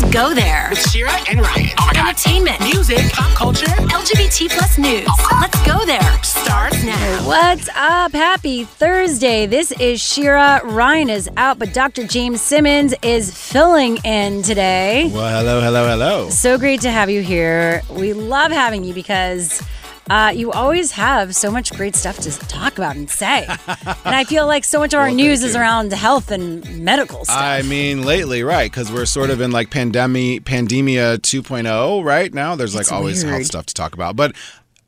Let's go there. With Shira and Ryan. Oh my God. Entertainment. Music, pop culture. LGBT plus news. Let's go there. Starts now. What's up? Happy Thursday. This is Shira. Ryan is out, but Dr. James Simmons is filling in today. Well, hello, hello, hello. So great to have you here. We love having you because uh, you always have so much great stuff to talk about and say. and I feel like so much of our Well, news is around health and medical stuff. I mean, lately, right? Because we're sort of in like pandemic, pandemia 2.0 right now. There's like It's always health stuff to talk about. But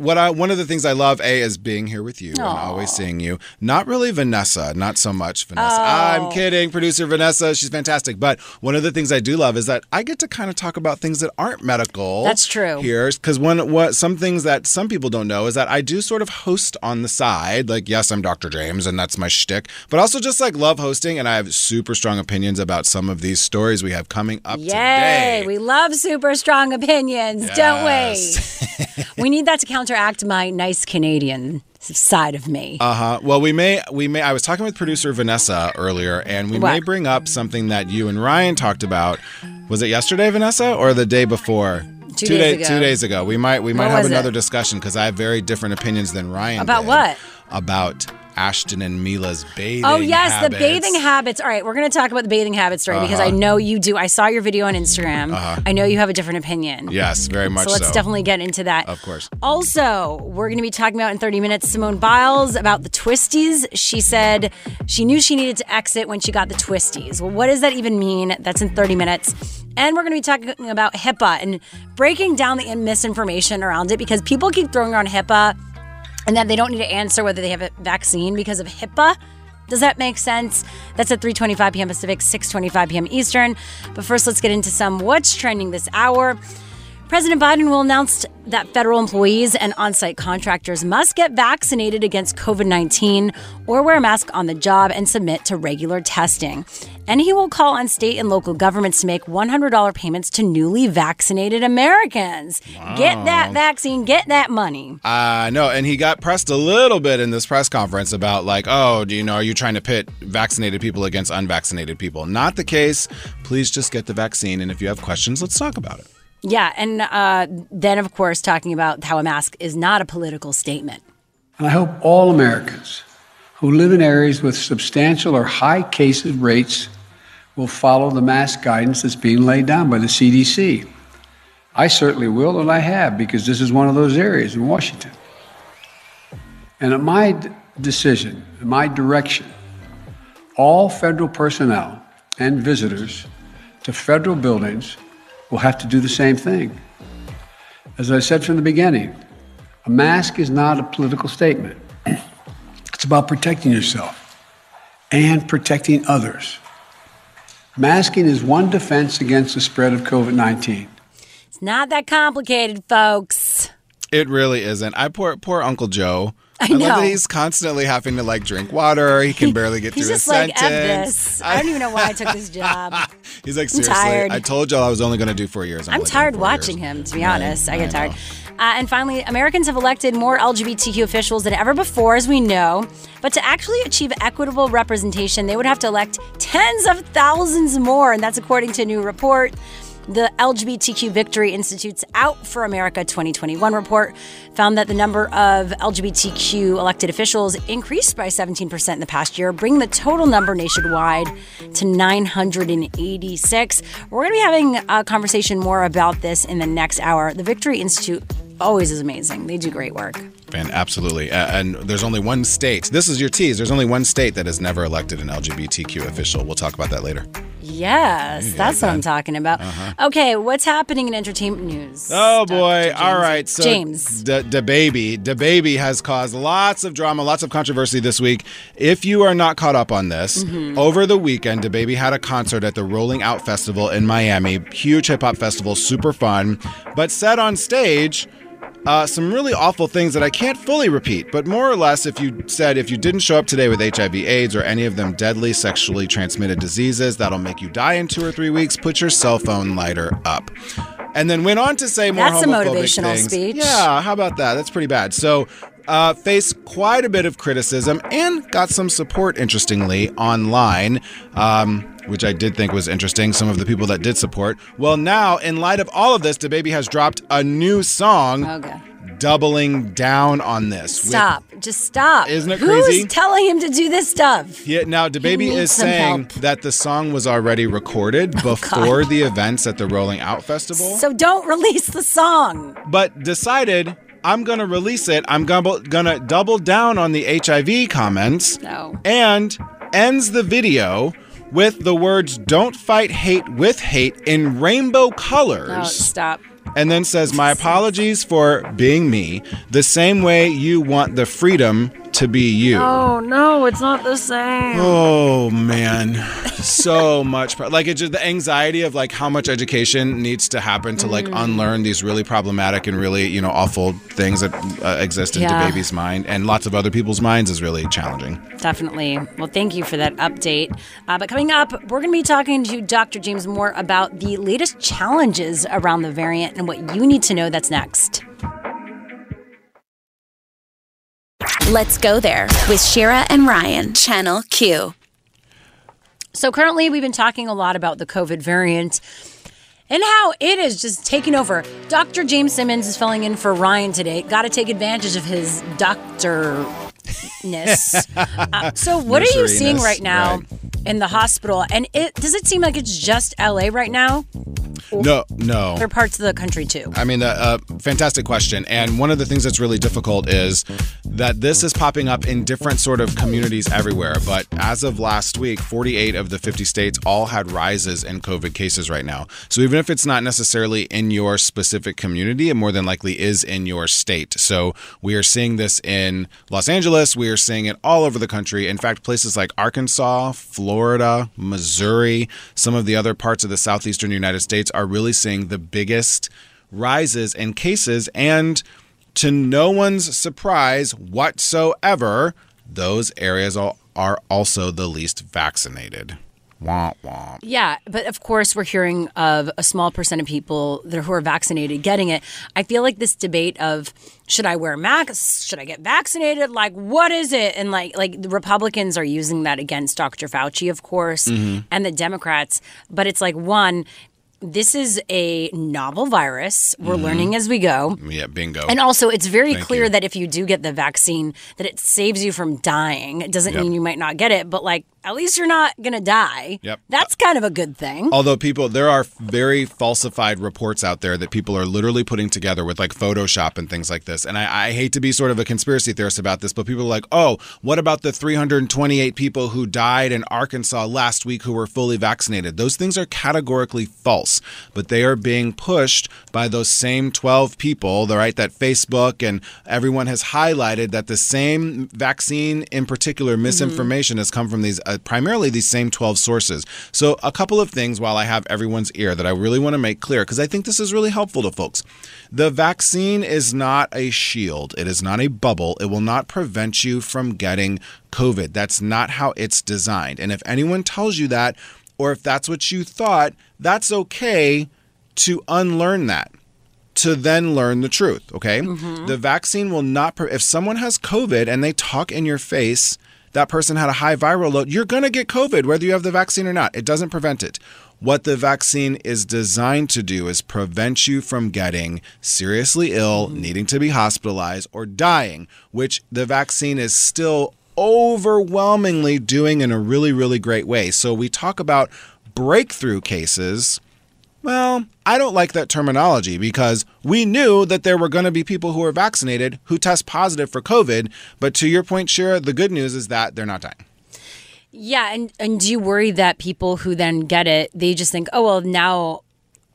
what I one of the things I love, a, is being here with you and always seeing you. Not really Vanessa, not so much Vanessa. Oh. I'm kidding, producer Vanessa. She's fantastic. But one of the things I do love is that I get to kind of talk about things that aren't medical. That's true. Here, because one what some things that some people don't know is that I do sort of host on the side. Like, yes, I'm Dr. James, and that's my shtick. But also just like love hosting, and I have super strong opinions about some of these stories we have coming up Yay! today. We love super strong opinions, don't we? we need that to counteract my nice Canadian side of me. Uh huh. Well, we may, we may. I was talking with producer Vanessa earlier, and we may bring up something that you and Ryan talked about. Was it yesterday, Vanessa, or the day before? Two two days day- ago. Two days ago. We might, we might What have was it? another discussion because I have very different opinions than Ryan. About did what? About Ashton and Mila's bathing. Oh yes, habits. the bathing habits. All right, we're going to talk about the bathing habits story because Uh-huh. I know you do. I saw your video on Instagram. I know you have a different opinion. Yes, very much So so. let's definitely get into that. Of course. Also, we're going to be talking about in 30 minutes Simone Biles about the twisties. She said she knew she needed to exit when she got the twisties. Well, what does that even mean? That's in 30 minutes. And we're going to be talking about HIPAA and breaking down the misinformation around it because people keep throwing around HIPAA and that they don't need to answer whether they have a vaccine because of HIPAA. Does that make sense? That's at 3:25 p.m. Pacific, 6:25 p.m. Eastern. But first, let's get into some what's trending this hour. President Biden will announce that federal employees and on site contractors must get vaccinated against COVID 19 or wear a mask on the job and submit to regular testing. And he will call on state and local governments to make $100 payments to newly vaccinated Americans. Get that vaccine, get that money. Uh, know. and he got pressed a little bit in this press conference about like, oh, do you know, are you trying to pit vaccinated people against unvaccinated people? Not the case. Please just get the vaccine, and if you have questions, let's talk about it. Yeah, and uh, then, of course, talking about how a mask is not a political statement. And I hope all Americans who live in areas with substantial or high case rates will follow the mask guidance that's being laid down by the CDC. I certainly will, and I have, because this is one of those areas in Washington. And at my decision, my direction, all federal personnel and visitors to federal buildings will have to do the same thing. As I said from the beginning, a mask is not a political statement. It's about protecting yourself and protecting others. Masking is one defense against the spread of COVID 19. It's not that complicated, folks. It really isn't. I poor poor Uncle Joe. I love know. that he's constantly having to like drink water. He can barely get He's through just a like, F sentence. this. I don't even know why I took this job. He's like, I'm seriously, tired. I told y'all I was only going to do four years. I'm only doing tired watching years. him, to be Right, honest. I get tired. know. Uh, and finally, Americans have elected more LGBTQ officials than ever before, as we know. But to actually achieve equitable representation, they would have to elect tens of thousands more, and that's according to a new report. The LGBTQ Victory Institute's Out for America 2021 report found that the number of LGBTQ elected officials increased by 17% in the past year, bringing the total number nationwide to 986. We're going to be having a conversation more about this in the next hour. The Victory Institute always is amazing. They do great work. And absolutely. And there's only one state. This is your tease. There's only one state that has never elected an LGBTQ official. We'll talk about that later. Yes, that's what I'm talking about. Okay, what's happening in entertainment news? Uh-huh. Oh boy! James? All right, so James. the DaBaby, the baby has caused lots of drama, lots of controversy this week. If you are not caught up on this, Mm-hmm. over the weekend, DaBaby had a concert at the Rolling Loud Festival in Miami. Huge hip hop festival, super fun, but said on stage. Uh, some really awful things that I can't fully repeat, but more or less, if you said if you didn't show up today with HIV/AIDS or any of them deadly sexually transmitted diseases that'll make you die in two or three weeks, put your cell phone lighter up. And then went on to say more That's a motivational things. speech. Yeah, how about that? That's pretty bad. So, uh, faced quite a bit of criticism and got some support, interestingly, online, um, which I did think was interesting. Some of the people that did support. Well, now, in light of all of this, DaBaby has dropped a new song, Okay. doubling down on this. with- Stop. Just stop. Isn't it crazy? Who's telling him to do this stuff? Yeah, now DaBaby needs is saying help. Oh, that the song was already recorded oh, before the events at the Rolling Loud Festival. So don't release the song. but decided I'm gonna release it. I'm gonna gonna double down on the HIV comments. No. And ends the video with the words "Don't fight hate with hate" in rainbow colors. No, stop. and then says, My apologies for being me, the same way you want the freedom to be you. Oh no, it's not the same. Oh man, so much pro- like it's just the anxiety of like how much education needs to happen to like Mm. unlearn these really problematic and really you know awful things that uh, exist in Yeah. DaBaby's mind and lots of other people's minds is really challenging. Definitely. Well, thank you for that update. Uh, but coming up, we're going to be talking to Dr. James Moore about the latest challenges around the variant and what you need to know. That's next. Let's go there with Shira and Ryan, Channel Q. So currently, we've been talking a lot about the COVID variant and how it is just taking over. Dr. James Simmons is filling in for Ryan today. Got to take advantage of his doctorness. uh, so, what are you seeing right now right. in the hospital? And it does it seem like it's just LA right now? No, no. they're parts of the country too. I mean, a uh, fantastic question. And one of the things that's really difficult is that this is popping up in different sort of communities everywhere. But as of last week, 48 of the 50 states all had rises in COVID cases right now. So even if it's not necessarily in your specific community, it more than likely is in your state. So we are seeing this in Los Angeles. We are seeing it all over the country. In fact, places like Arkansas, Florida, Missouri, some of the other parts of the southeastern United States are really seeing the biggest rises in cases. And to no one's surprise whatsoever, those areas are are also the least vaccinated. Womp womp. Yeah, but of course, we're hearing of a small percent of people that who are vaccinated getting it. I feel like this debate of should I wear masks, should I get vaccinated, like what is it, and like like the Republicans are using that against Dr. Fauci, of course, mm-hmm. and the Democrats. But it's like one, this is a novel virus. We're mm-hmm. learning as we go. Yeah, bingo. And also, it's very Thank clear you. that if you do get the vaccine, that it saves you from dying. It doesn't Yep. mean you might not get it, but like at least you're not gonna die. Yep. That's kind of a good thing. Although people, there are very falsified reports out there that people are literally putting together with like Photoshop and things like this. And I, I hate to be sort of a conspiracy theorist about this, but people are like, oh, what about the 328 people who died in Arkansas last week who were fully vaccinated? Those things are categorically false, but they are being pushed by those same 12 people, the right? That Facebook and everyone has highlighted that the same vaccine in particular mm-hmm. misinformation has come from these uh, primarily these same 12 sources. So, a couple of things while I have everyone's ear that I really want to make clear because I think this is really helpful to folks. The vaccine is not a shield, it is not a bubble. It will not prevent you from getting COVID. That's not how it's designed. And if anyone tells you that, or if that's what you thought, that's okay to unlearn that to then learn the truth, okay? The vaccine will not, pre- if someone has COVID and they talk in your face, that person had a high viral load, you're going to get COVID whether you have the vaccine or not. It doesn't prevent it. What the vaccine is designed to do is prevent you from getting seriously ill, mm-hmm. needing to be hospitalized, or dying, which the vaccine is still overwhelmingly doing in a really, really great way. So we talk about breakthrough cases. Well, I don't like that terminology because we knew that there were going to be people who were vaccinated who test positive for COVID. But to your point, Shira, the good news is that they're not dying. Yeah, and and do you worry that people who then get it, they just think, oh well, now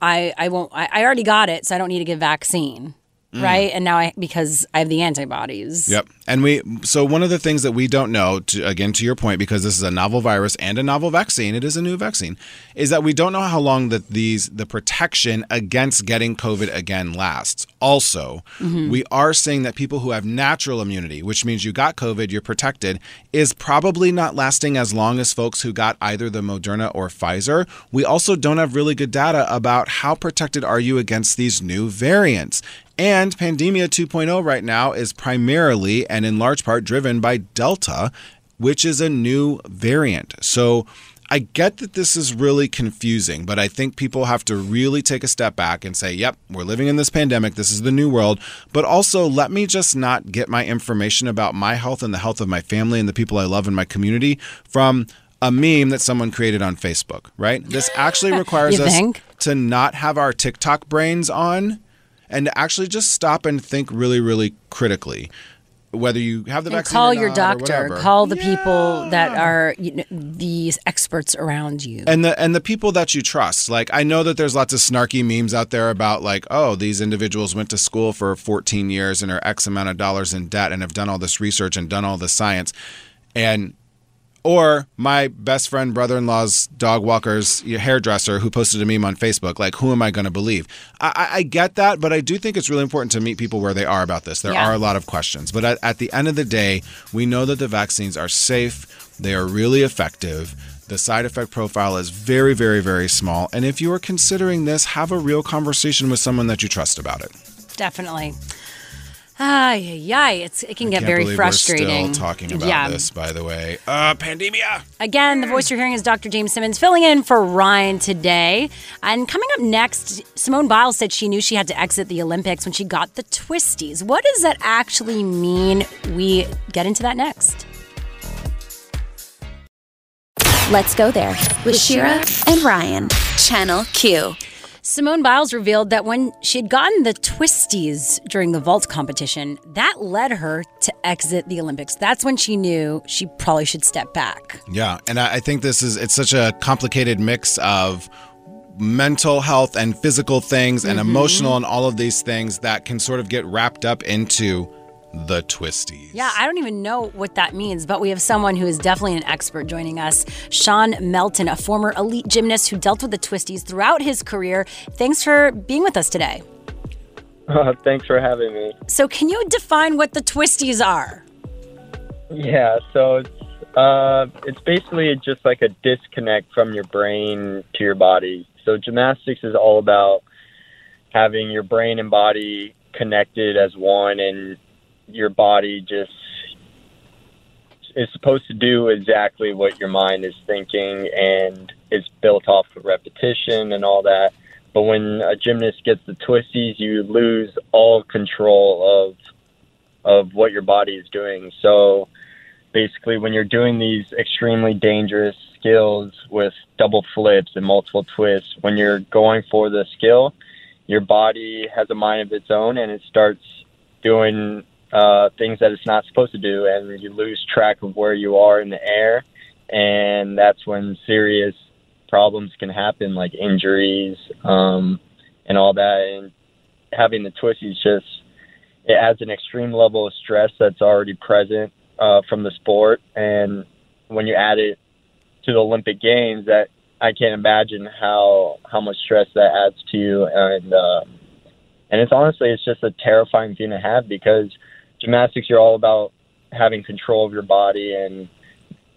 I I won't I, I already got it, so I don't need to get vaccine, Mm. right? And now I because I have the antibodies. Yep. And we so one of the things that we don't know to again to your point because this is a novel virus and a novel vaccine, it is a new vaccine, is that we don't know how long that these the protection against getting COVID again lasts. Also, mm-hmm. we are seeing that people who have natural immunity, which means you got COVID, you're protected, is probably not lasting as long as folks who got either the Moderna or Pfizer. We also don't have really good data about how protected are you against these new variants. And Pandemia 2.0 right now is primarily and in large part driven by Delta, which is a new variant. So I get that this is really confusing, but I think people have to really take a step back and say, yep, we're living in this pandemic. This is the new world. But also, let me just not get my information about my health and the health of my family and the people I love in my community from a meme that someone created on Facebook, right? This actually requires us to not have our TikTok brains on and actually just stop and think really, really critically. Whether you have the And vaccine call your doctor. Call the people that are you know, these experts around you. and the and the people that you trust. Like I know that there's lots of snarky memes out there about like, oh, these individuals went to school for 14 years and are X amount of dollars in debt and have done all this research and done all this science, and or my best friend brother-in-law's dog walker's hairdresser who posted a meme on facebook like who am i going to believe I, I- I get that but i do think it's really important to meet people where they are about this there Yeah. are a lot of questions but at, at the end of the day we know that the vaccines are safe they are really effective the side effect profile is very very very small and if you are considering this have a real conversation with someone that you trust about it Definitely. Ay, yeah, it's it can get Can't very frustrating. we're still talking about yeah. this by the way uh pandemia Again, the voice you're hearing is Dr. James Simmons filling in for Ryan today. And coming up next, Simone Biles said she knew she had to exit the Olympics when she got the twisties. What does that actually mean? We get into that next. Let's go there with Shira and Ryan. Channel Q. Simone Biles revealed that when she had gotten the twisties during the vault competition, that led her to exit the Olympics. That's when she knew she probably should step back. Yeah, and I I think this is it's such a complicated mix of mental health and physical things and mm-hmm. emotional and all of these things that can sort of get wrapped up into the twisties. Yeah, I don't even know what that means, but we have someone who is definitely an expert joining us. Sean Melton, a former elite gymnast who dealt with the twisties throughout his career. Thanks for being with us today. Uh, thanks for having me. So, can you define what the twisties are? Yeah, so it's uh, it's basically just like a disconnect from your brain to your body. So gymnastics is all about having your brain and body connected as one, and your body just is supposed to do exactly what your mind is thinking, and it's built off of repetition and all that. But when a gymnast gets the twisties, you lose all control of of what your body is doing. So basically, when you're doing these extremely dangerous skills with double flips and multiple twists, when you're going for the skill, your body has a mind of its own and it starts doing uh, things that it's not supposed to do, and you lose track of where you are in the air. And that's when serious problems can happen, like injuries um, and all that. And having the twisties just it adds an extreme level of stress that's already present uh, from the sport, and when you add it to the Olympic Games, that I can't imagine how how much stress that adds to you, and um, and it's honestly it's just a terrifying thing to have because gymnastics you're all about having control of your body, and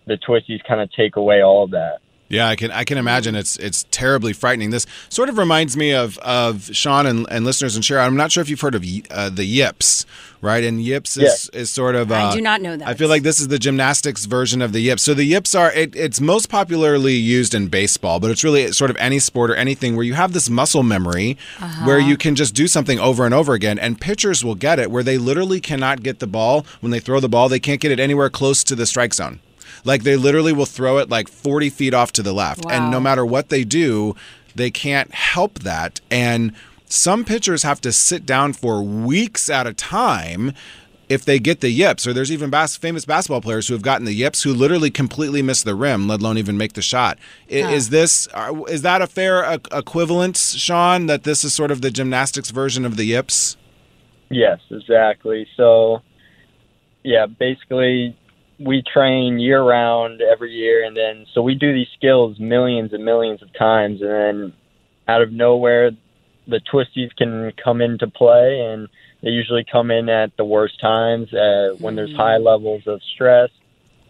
the twisties kind of take away all of that. Yeah, I can I can imagine it's it's terribly frightening. This sort of reminds me of of Sean and, and listeners and Shira. I'm not sure if you've heard of uh, the yips, right? And yips is, is sort of. Uh, I do not know that. I feel like this is the gymnastics version of the yips. So the yips are it, it's most popularly used in baseball, but it's really sort of any sport or anything where you have this muscle memory where you can just do something over and over again. And pitchers will get it where they literally cannot get the ball when they throw the ball. They can't get it anywhere close to the strike zone. Like they literally will throw it like 40 feet off to the left. And no matter what they do, they can't help that. And some pitchers have to sit down for weeks at a time if they get the yips. Or there's even bas- famous basketball players who have gotten the yips who literally completely miss the rim, let alone even make the shot. I- Is this is that a fair e- equivalence, Sean? That this is sort of the gymnastics version of the yips? Yes, exactly. So, yeah, basically, we train year round every year, and then so we do these skills millions and millions of times, and then out of nowhere, the twisties can come into play, and they usually come in at the worst times uh, when there's high levels of stress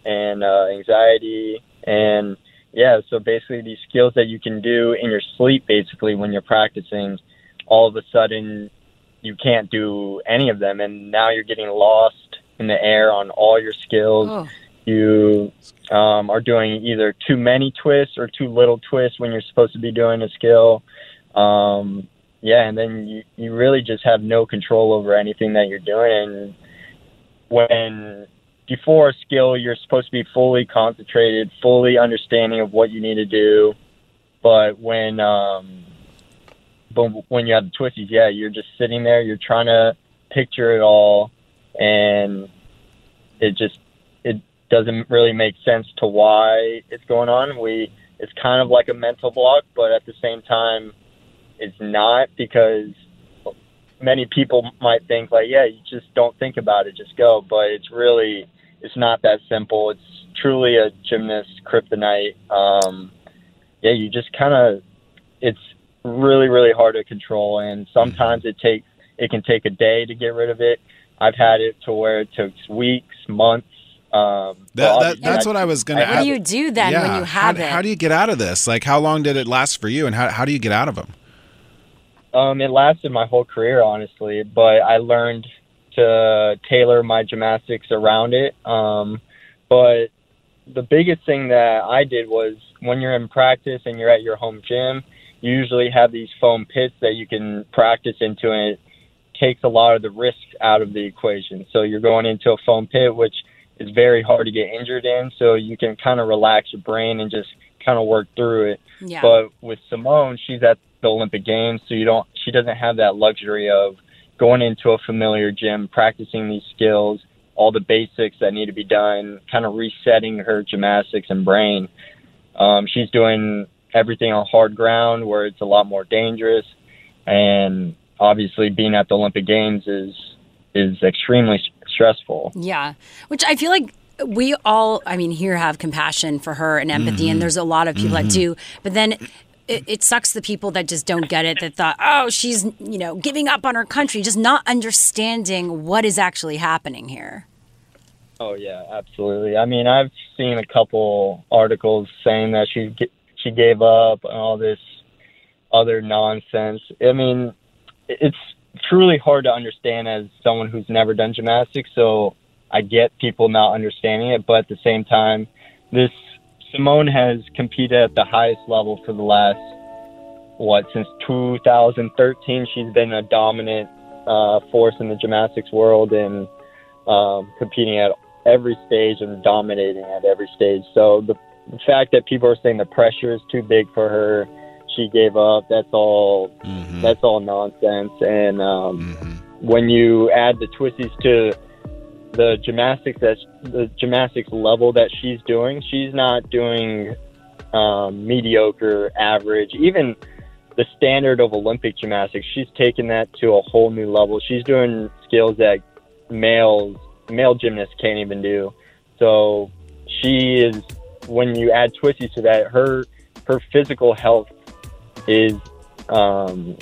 and uh, anxiety, and yeah, so basically these skills that you can do in your sleep, basically when you're practicing, all of a sudden you can't do any of them and now you're getting lost in the air on all your skills. Oh. you um, are doing either too many twists or too little twists when you're supposed to be doing a skill. Um, yeah and then you, you really just have no control over anything that you're doing. And when before a skill you're supposed to be fully concentrated fully understanding of what you need to do. But when um, but when you have the twisties, yeah, you're just sitting there, you're trying to picture it all, and it just it doesn't really make sense to why it's going on. We it's kind of like a mental block, but at the same time, it's not because many people might think like, yeah, you just don't think about it, just go. But it's really it's not that simple. It's truly a gymnast kryptonite. Um, yeah, you just kind of it's really really hard to control and sometimes it takes it can take a day to get rid of it i've had it to where it took weeks months um That, that, that's what I was going to ask. What do you do then when you how, have do- it? how do you get out of this? Like, how long did it last for you, and how, how do you get out of them? Um, it lasted my whole career, honestly, but I learned to tailor my gymnastics around it. Um, but the biggest thing that I did was when you're in practice and you're at your home gym, you usually have these foam pits that you can practice into, and it takes a lot of the risk out of the equation. So you're going into a foam pit, which is very hard to get injured in, so you can kind of relax your brain and just kind of work through it. yeah. But with Simone, she's at the Olympic Games, so you don't. She doesn't have that luxury of going into a familiar gym, practicing these skills, all the basics that need to be done, kind of resetting her gymnastics and brain. Um, she's doing everything on hard ground where it's a lot more dangerous, and obviously being at the Olympic Games is is extremely stressful. Yeah, which I feel like we all, I mean, here have compassion for her and empathy, and mm-hmm. there's a lot of people that mm-hmm. do. But then it, it sucks the people that just don't get it, that thought, oh, she's, you know, giving up on her country, just not understanding what is actually happening here. Oh yeah, absolutely. I mean, I've seen a couple articles saying that she she gave up and all this other nonsense. I mean, it's truly hard to understand as someone who's never done gymnastics. So I get people not understanding it, but at the same time, this Simone has competed at the highest level for the last what since 2013. She's been a dominant uh, force in the gymnastics world and um, competing at every stage and dominating at every stage. So the, the fact that people are saying the pressure is too big for her, she gave up. That's all. That's all nonsense. And um, when you add the twisties to the gymnastics that the gymnastics level that she's doing, she's not doing um, mediocre, average, even the standard of Olympic gymnastics. She's taken that to a whole new level. She's doing skills that males male gymnasts can't even do. So she is when you add twisties to that, her her physical health is um,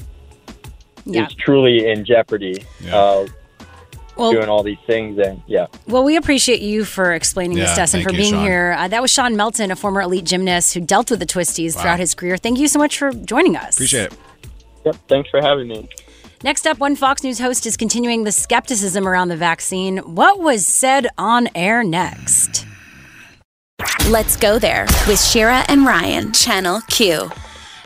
Yeah. is truly in jeopardy. Yeah. Uh, Well- doing all these things. And yeah, Well, we appreciate you for explaining this Yeah, to us and for you, being Sean. here. Uh, that was Sean Melton, a former elite gymnast who dealt with the twisties throughout his career. Thank you so much for joining us. Appreciate it. yep. Thanks for having me. Next up, one Fox News host is continuing the skepticism around the vaccine. What was said on air next? Let's go there with Shira and Ryan, Channel Q.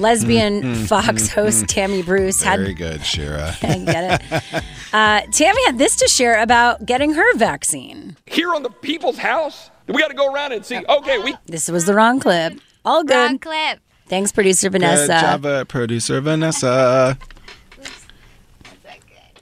Lesbian mm, mm, Fox mm, host Tammy Bruce had Very good, Shira. I get it. Uh, Tammy had this to share about getting her vaccine. here on the people's house. We got to go around and see. Uh, okay, we This was the wrong clip. All good. Wrong clip. Thanks, producer Vanessa. Good job, uh, producer Vanessa.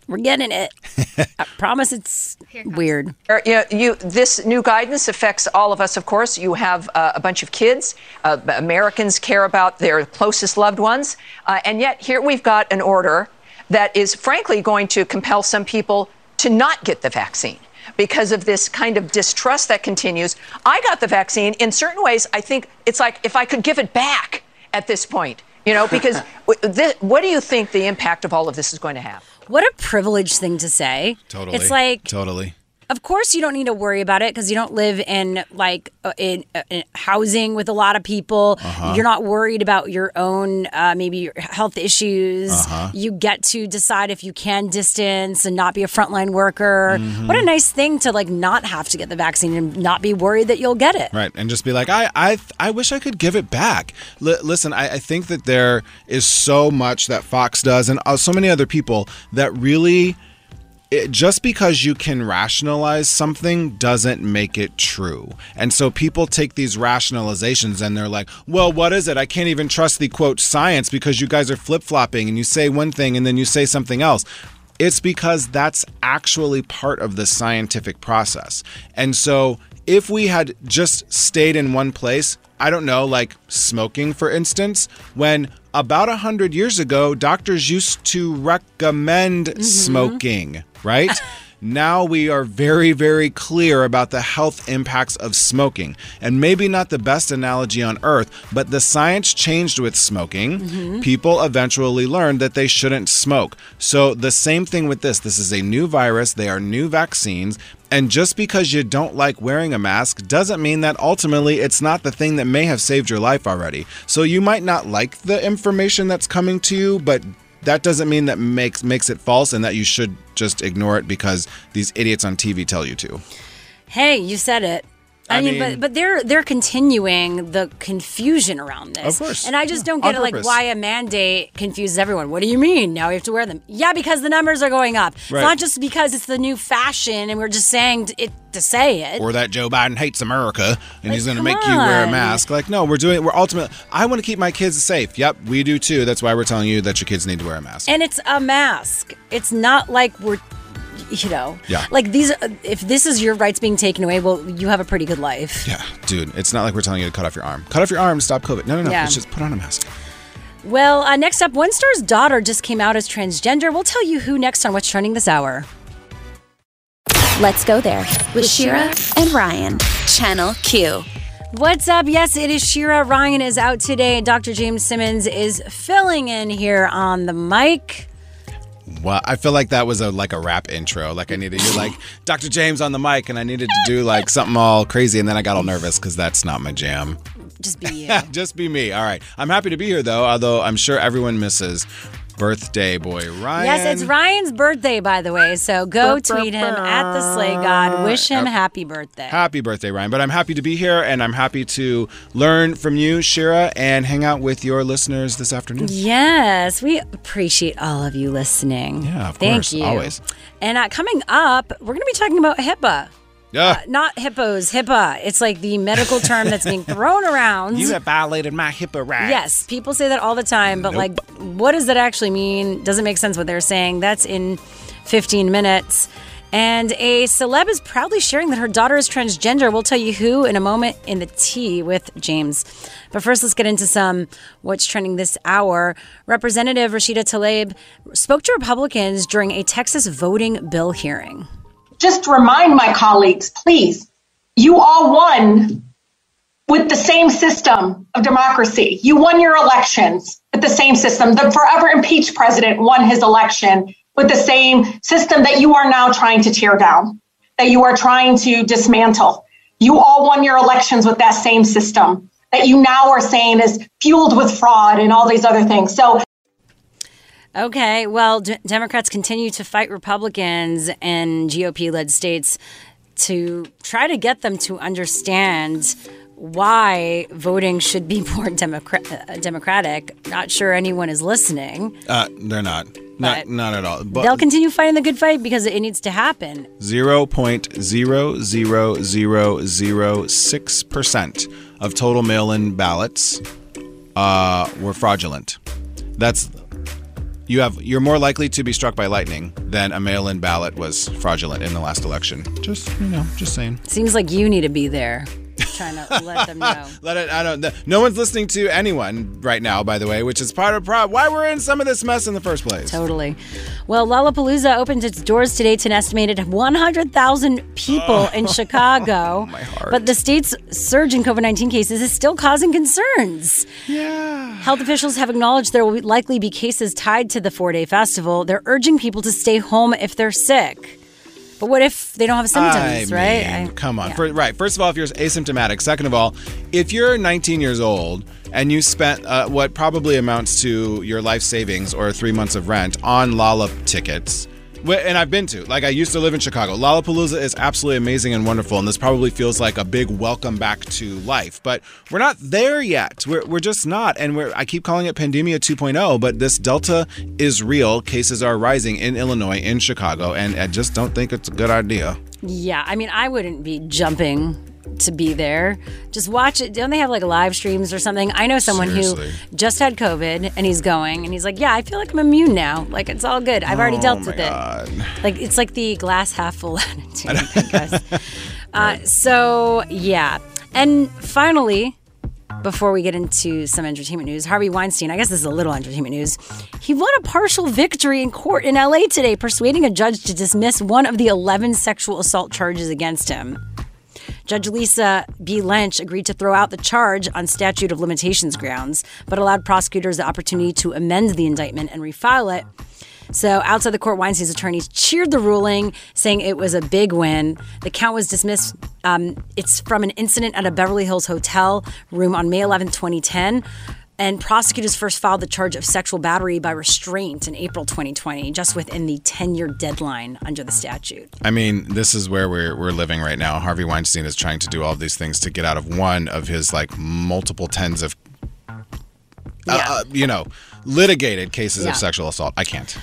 We're getting it. I promise it's weird. You, you, this new guidance affects all of us, of course. You have uh, a bunch of kids. Uh, Americans care about their closest loved ones. Uh, and yet, here we've got an order that is frankly going to compel some people to not get the vaccine because of this kind of distrust that continues. I got the vaccine. In certain ways, I think it's like if I could give it back at this point, you know, because w- what do you think the impact of all of this is going to have? What a privileged thing to say. Totally. It's like, totally. Of course, you don't need to worry about it because you don't live in like uh, in, uh, in housing with a lot of people. Uh-huh. You're not worried about your own uh, maybe your health issues. Uh-huh. You get to decide if you can distance and not be a frontline worker. Mm-hmm. What a nice thing to like not have to get the vaccine and not be worried that you'll get it. Right, and just be like, I, I, I wish I could give it back. L- listen, I, I think that there is so much that Fox does, and uh, so many other people that really, it, just because you can rationalize something doesn't make it true. And so people take these rationalizations and they're like, well, what is it? I can't even trust the quote science because you guys are flip flopping and you say one thing and then you say something else. It's because that's actually part of the scientific process. And so if we had just stayed in one place, I don't know, like smoking, for instance, when about a hundred years ago, doctors used to recommend mm-hmm. smoking, right? now we are very, very clear about the health impacts of smoking. And maybe not the best analogy on earth, but the science changed with smoking. Mm-hmm. People eventually learned that they shouldn't smoke. So the same thing with this. This is a new virus, they are new vaccines. And just because you don't like wearing a mask doesn't mean that ultimately it's not the thing that may have saved your life already. So you might not like the information that's coming to you, but that doesn't mean that makes makes it false and that you should just ignore it because these idiots on TV tell you to. Hey, you said it. I, I mean, mean- but but they're they're continuing the confusion around this. Of course. And I just don't get it like why a mandate confuses everyone. What do you mean? Now we have to wear them. Yeah, because the numbers are going up. It's Right. not just because it's the new fashion and we're just saying it to say it. Or that Joe Biden hates America and he's going to make you wear a mask. Like, no, we're doing. We're ultimately. I want to keep my kids safe. Yep, we do too. That's why we're telling you that your kids need to wear a mask. and it's a mask. It's not like we're you know, Yeah. like these. If this is your rights being taken away, well, you have a pretty good life. Yeah, dude, it's not like we're telling you to cut off your arm. Cut off your arm to stop COVID. No, no, no. Yeah. It's just put on a mask. Well, uh, next up, One Star's daughter just came out as transgender. We'll tell you who next on What's Trending this hour. Let's go there with Shira and Ryan. Channel Q. What's up? Yes, it is Shira. Ryan is out today, and Dr. James Simmons is filling in here on the mic. Well, I feel like that was a like a rap intro. Like I needed you like Dr. James on the mic, and I needed to do like something all crazy, and then I got all nervous because that's not my jam. Just be you. Just be me. All right. I'm happy to be here though, although I'm sure everyone misses birthday boy Ryan. Yes, it's Ryan's birthday, by the way. So go tweet him at the Slay God. Wish him happy birthday. Happy birthday, Ryan. But I'm happy to be here and I'm happy to learn from you, Shira, and hang out with your listeners this afternoon. Yes, we appreciate all of you listening. Yeah, of Thank course, you. always. And uh, coming up, we're going to be talking about HIPAA. Yeah. Uh, not hippos, HIPAA. It's like the medical term that's being thrown around. you have violated my HIPAA rights. Yes, people say that all the time, but like, what does that actually mean? Doesn't make sense what they're saying. That's in 15 minutes. And a celeb is proudly sharing that her daughter is transgender. We'll tell you who in a moment in the tea with James. But first, let's get into some what's trending this hour. Representative Rashida Tlaib spoke to Republicans during a Texas voting bill hearing. Just remind my colleagues, please, you all won with the same system of democracy. You won your elections with the same system. The forever impeached president won his election with the same system that you are now trying to tear down, that you are trying to dismantle. You all won your elections with that same system that you now are saying is fueled with fraud and all these other things. So Okay, well, D- Democrats continue to fight Republicans in GOP led states to try to get them to understand why voting should be more democra- uh, democratic. Not sure anyone is listening. Uh, they're not. Not, not at all. But They'll continue fighting the good fight because it needs to happen. 0.00006% of total mail in ballots uh, were fraudulent. That's. You have you're more likely to be struck by lightning than a mail-in ballot was fraudulent in the last election. Just you know, just saying. Seems like you need to be there, trying to let them know. Let it. I don't. No one's listening to anyone right now, by the way, which is part of pro- why we're in some of this mess in the first place. Totally. Well, Lollapalooza opened its doors today to an estimated 100,000 people in oh. Chicago. Oh, my heart. But the state's surge in COVID 19 cases is still causing concerns. Yeah. Health officials have acknowledged there will likely be cases tied to the four day festival. They're urging people to stay home if they're sick. But what if they don't have symptoms, I right? mean, come on. For, right. First of all, if you're asymptomatic. Second of all, if you're 19 years old and you spent uh, what probably amounts to your life savings or three months of rent on Lollap tickets, and I've been to, like, I used to live in Chicago. Lollapalooza is absolutely amazing and wonderful, and this probably feels like a big welcome back to life. But we're not there yet. We're, we're just not. And we're, I keep calling it Pandemia 2.0, but this Delta is real. Cases are rising in Illinois, in Chicago, and I just don't think it's a good idea. Yeah, I mean, I wouldn't be jumping to be there. Just watch it. Don't they have like live streams or something? I know someone Seriously. who just had COVID and he's going and he's like, Yeah, I feel like I'm immune now. Like it's all good. I've already Oh dealt with God. it. Like it's like the glass half full attitude. I guess. uh, so, yeah. And finally, before we get into some entertainment news, Harvey Weinstein, I guess this is a little entertainment news. He won a partial victory in court in LA today, persuading a judge to dismiss one of the 11 sexual assault charges against him. Judge Lisa B. Lench agreed to throw out the charge on statute of limitations grounds, but allowed prosecutors the opportunity to amend the indictment and refile it. So, outside the court, Weinstein's attorneys cheered the ruling, saying it was a big win. The count was dismissed. Um, it's from an incident at a Beverly Hills hotel room on May 11, 2010. And prosecutors first filed the charge of sexual battery by restraint in April 2020, just within the 10 year deadline under the statute. I mean, this is where we're, we're living right now. Harvey Weinstein is trying to do all these things to get out of one of his like multiple tens of, uh, uh, you know, litigated cases Yeah. of sexual assault. I can't.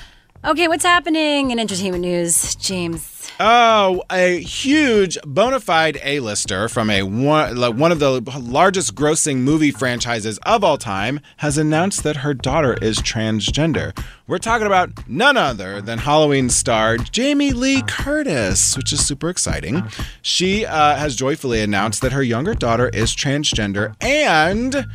Okay, what's happening in entertainment news, James? Oh, a huge bona fide A-lister from a one, one of the largest grossing movie franchises of all time has announced that her daughter is transgender. We're talking about none other than Halloween star Jamie Lee Curtis, which is super exciting. She uh, has joyfully announced that her younger daughter is transgender and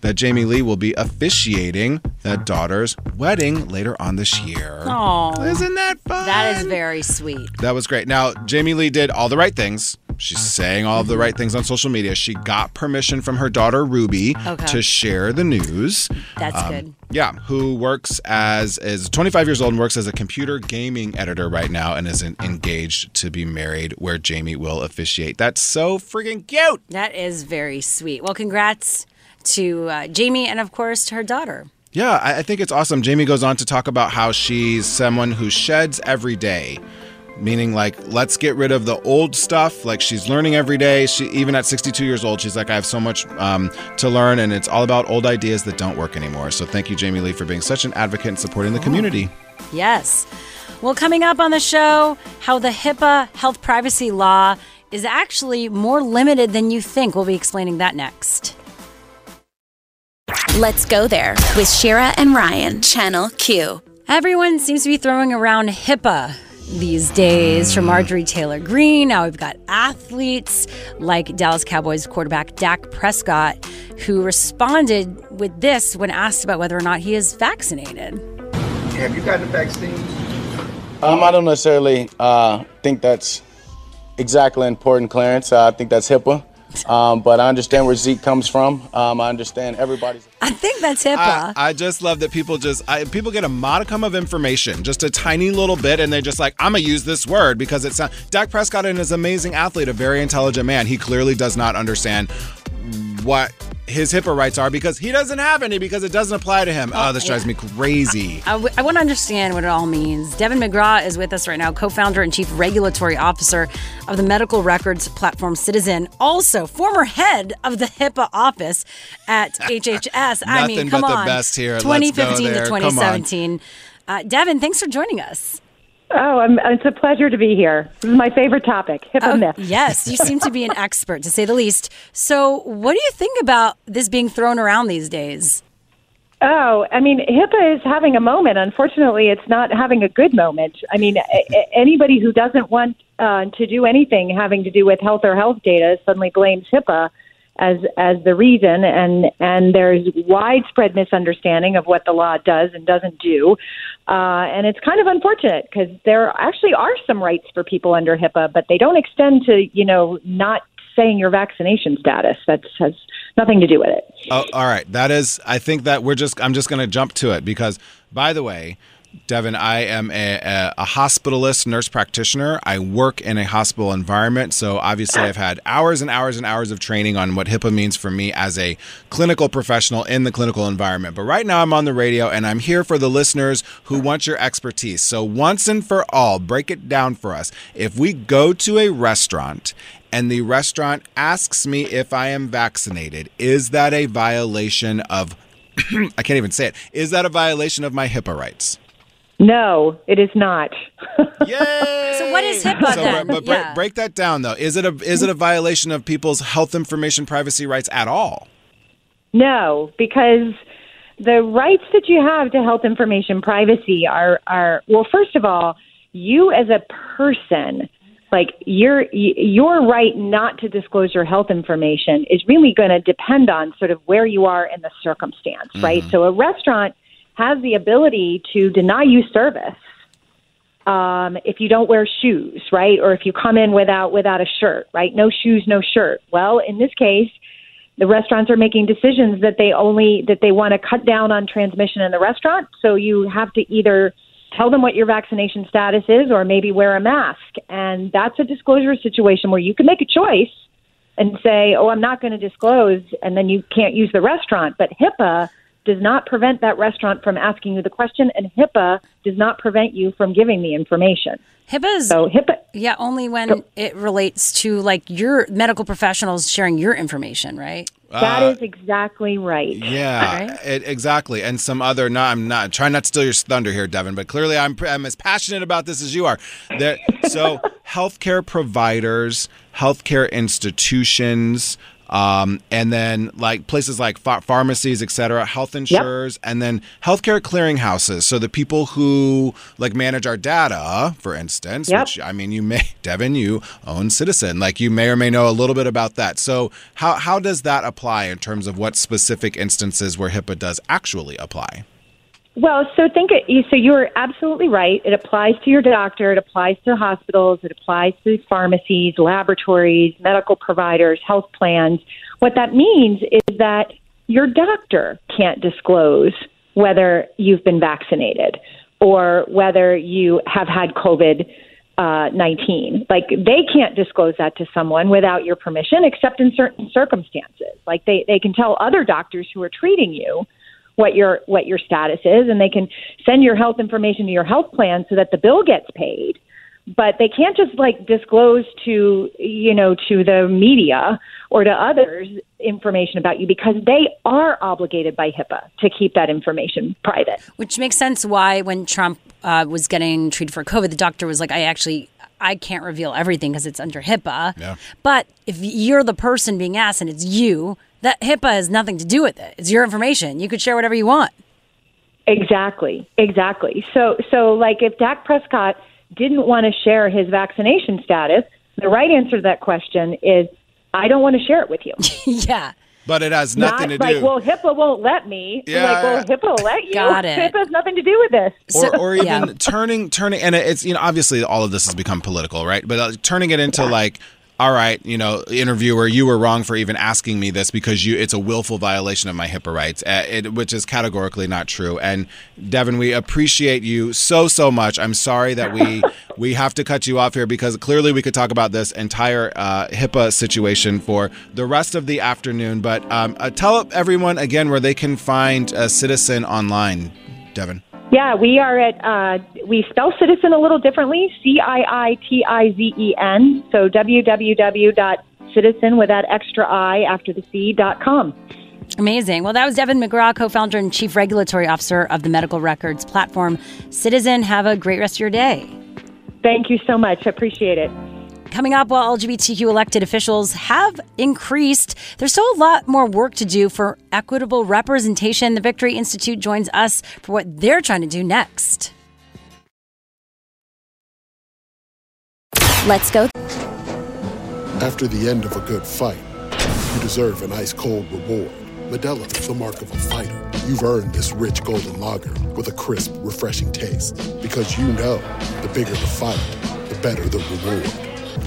that Jamie Lee will be officiating that daughter's wedding later on this year. Oh, Isn't that fun? That is very sweet. That was great. Now, Jamie Lee did all the right things. She's saying all the right things on social media. She got permission from her daughter Ruby Okay. to share the news. That's Um, good. Yeah, who works as is 25 years old and works as a computer gaming editor right now and is engaged to be married where Jamie will officiate. That's so freaking cute. That is very sweet. Well, congrats to uh, Jamie and, of course, to her daughter. Yeah, I, I think it's awesome. Jamie goes on to talk about how she's someone who sheds every day. Meaning, like, let's get rid of the old stuff. Like, she's learning every day. She, even at 62 years old, she's like, I have so much um, to learn, and it's all about old ideas that don't work anymore. So, thank you, Jamie Lee, for being such an advocate and supporting the community. Yes. Well, coming up on the show, how the HIPAA health privacy law is actually more limited than you think. We'll be explaining that next. Let's go there with Shira and Ryan, Channel Q. Everyone seems to be throwing around HIPAA these days from Marjorie Taylor Greene. Now we've got athletes like Dallas Cowboys quarterback Dak Prescott, who responded with this when asked about whether or not he is vaccinated. Have you gotten the vaccine? Um, I don't necessarily uh, think that's exactly important, Clarence. Uh, I think that's HIPAA. Um, but I understand where Zeke comes from. Um, I understand everybody's. I think that's HIPAA. I, I just love that people just I, people get a modicum of information, just a tiny little bit, and they're just like I'm gonna use this word because it's not. Dak Prescott is an amazing athlete, a very intelligent man. He clearly does not understand what his HIPAA rights are because he doesn't have any because it doesn't apply to him. Oh, this drives me crazy. I, w- I want to understand what it all means. Deven McGraw is with us right now, co founder and chief regulatory officer of the medical records platform Ciitizen, also former head of the HIPAA office at HHS. I mean, come but the on. best here. Let's go 2015 to there. Come on. 2017. Uh, Deven, thanks for joining us. Oh, I'm, it's a pleasure to be here. This is my favorite topic, HIPAA Oh, myth. yes, you seem to be an expert, to say the least. So, what do you think about this being thrown around these days? Oh, I mean, HIPAA is having a moment. Unfortunately, it's not having a good moment. I mean, anybody who doesn't want uh, to do anything having to do with health or health data suddenly blames HIPAA as as the reason, and and there's widespread misunderstanding of what the law does and doesn't do, uh, and it's kind of unfortunate because there actually are some rights for people under HIPAA, but they don't extend to you know not saying your vaccination status. That has nothing to do with it. Oh, all right. That is, I think that we're just, I'm just going to jump to it because, by the way, Devin, I am a, a, hospitalist, nurse practitioner. I work in a hospital environment. So obviously, I've had hours and hours and hours of training on what HIPAA means for me as a clinical professional in the clinical environment. But right now, I'm on the radio and I'm here for the listeners who want your expertise. So, once and for all, break it down for us. If we go to a restaurant and the restaurant asks me if I am vaccinated, is that a violation of, I can't even say it, is that a violation of my HIPAA rights? No, it is not. So, what is HIPAA So, then? but, but break, yeah. break that down though. Is it a is it a violation of people's health information privacy rights at all? No, because the rights that you have to health information privacy are are well. First of all, you as a person, like your your right not to disclose your health information is really going to depend on sort of where you are in the circumstance, right? Mm-hmm. So a restaurant has the ability to deny you service um, if you don't wear shoes, right? Or if you come in without without a shirt, right? No shoes, no shirt. Well, in this case, the restaurants are making decisions that they only that they want to cut down on transmission in the restaurant. So you have to either tell them what your vaccination status is or maybe wear a mask. And that's a disclosure situation where you can make a choice and say, "Oh, I'm not going to disclose," and then you can't use the restaurant. But HIPAA does not prevent that restaurant from asking you the question, and HIPAA does not prevent you from giving the information. HIPAA's So HIPAA, yeah, only when it relates to like your medical professionals sharing your information, right? that Uh, is exactly right. Yeah, it, exactly. And some other. No, I'm not trying not to steal your thunder here, Deven. But clearly, I'm I'm as passionate about this as you are. There, so healthcare providers, healthcare institutions, um, and then like places like ph- pharmacies, et cetera, health insurers, and then healthcare clearinghouses. So the people who like manage our data, for instance, Yep. which I mean, you may, Deven, you own Ciitizen, like you may or may know a little bit about that. So how how does that apply in terms of what specific instances where HIPAA does actually apply? Well, so think so you're absolutely right. It applies to your doctor, it applies to hospitals, it applies to pharmacies, laboratories, medical providers, health plans. What that means is that your doctor can't disclose whether you've been vaccinated or whether you have had COVID uh, 19. Like they can't disclose that to someone without your permission, except in certain circumstances. Like they, they can tell other doctors who are treating you what your what your status is and they can send your health information to your health plan so that the bill gets paid but they can't just like disclose to you know to the media or to others information about you because they are obligated by HIPAA to keep that information private. Which makes sense why when Trump uh, was getting treated for COVID, the doctor was like, I actually. I can't reveal everything because it's under HIPAA. Yeah. But if you're the person being asked and it's you, that HIPAA has nothing to do with it. It's your information. You could share whatever you want. Exactly, exactly. So, so like if Dak Prescott didn't want to share his vaccination status, the right answer to that question is, I don't want to share it with you. yeah. But it has nothing Not to like, do. well, HIPAA won't let me. Yeah, like, well, HIPAA will let you. Got it. HIPAA has nothing to do with this. or, or even turning turning and it's you know obviously all of this has become political right but uh, turning it into like all right you know interviewer you were wrong for even asking me this because you it's a willful violation of my HIPAA rights uh, it, which is categorically not true. And Deven we appreciate you so so much. I'm sorry that we we have to cut you off here because clearly we could talk about this entire uh, HIPAA situation for the rest of the afternoon. But um, uh, tell up everyone again where they can find a citizen online Deven Yeah, we are at, uh, we spell citizen a little differently, C I I T I Z E N. So www.citizen with that extra I after the C dot com. Amazing. Well, that was Deven McGraw, co founder and chief regulatory officer of the medical records platform Ciitizen. Have a great rest of your day. Thank you so much. Appreciate it. Coming up, while LGBTQ elected officials have increased, there's still a lot more work to do for equitable representation. The Victory Institute joins us for what they're trying to do next. Let's go. After the end of a good fight, you deserve an ice cold reward. Modelo is the mark of a fighter. You've earned this rich golden lager with a crisp, refreshing taste. Because you know the bigger the fight, the better the reward.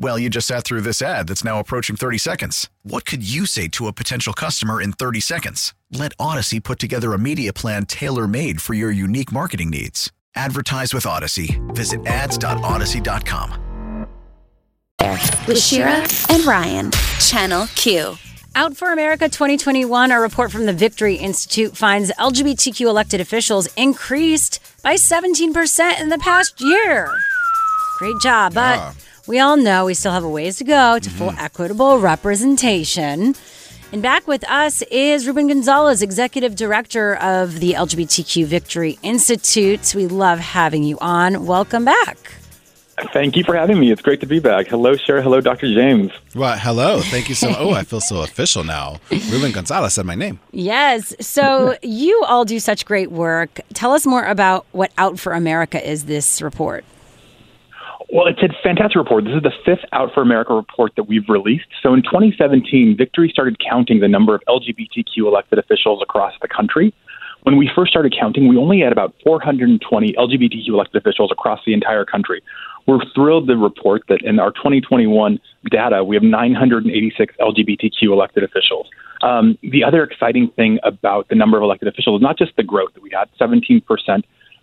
Well, you just sat through this ad that's now approaching 30 seconds. What could you say to a potential customer in 30 seconds? Let Audacy put together a media plan tailor made for your unique marketing needs. Advertise with Audacy. Visit ads.audacy.com. With Shira and Ryan, Channel Q. Out for America 2021, a report from the Victory Institute finds LGBTQ elected officials increased by 17% in the past year. Great job. But Yeah. We all know we still have a ways to go to mm-hmm. full equitable representation. And back with us is Ruben Gonzalez, Executive Director of the LGBTQ Victory Institute. We love having you on. Welcome back. Thank you for having me. It's great to be back. Hello, Cher. Hello, Dr. James. Well, hello. Thank you so Oh, I feel so official now. Ruben Gonzalez said my name. Yes. So you all do such great work. Tell us more about what Out for America is this report. Well, it's a fantastic report. This is the fifth Out for America report that we've released. So in 2017, Victory started counting the number of LGBTQ elected officials across the country. When we first started counting, we only had about 420 LGBTQ elected officials across the entire country. We're thrilled to report that in our 2021 data, we have 986 LGBTQ elected officials. Um, the other exciting thing about the number of elected officials is not just the growth that we had, 17%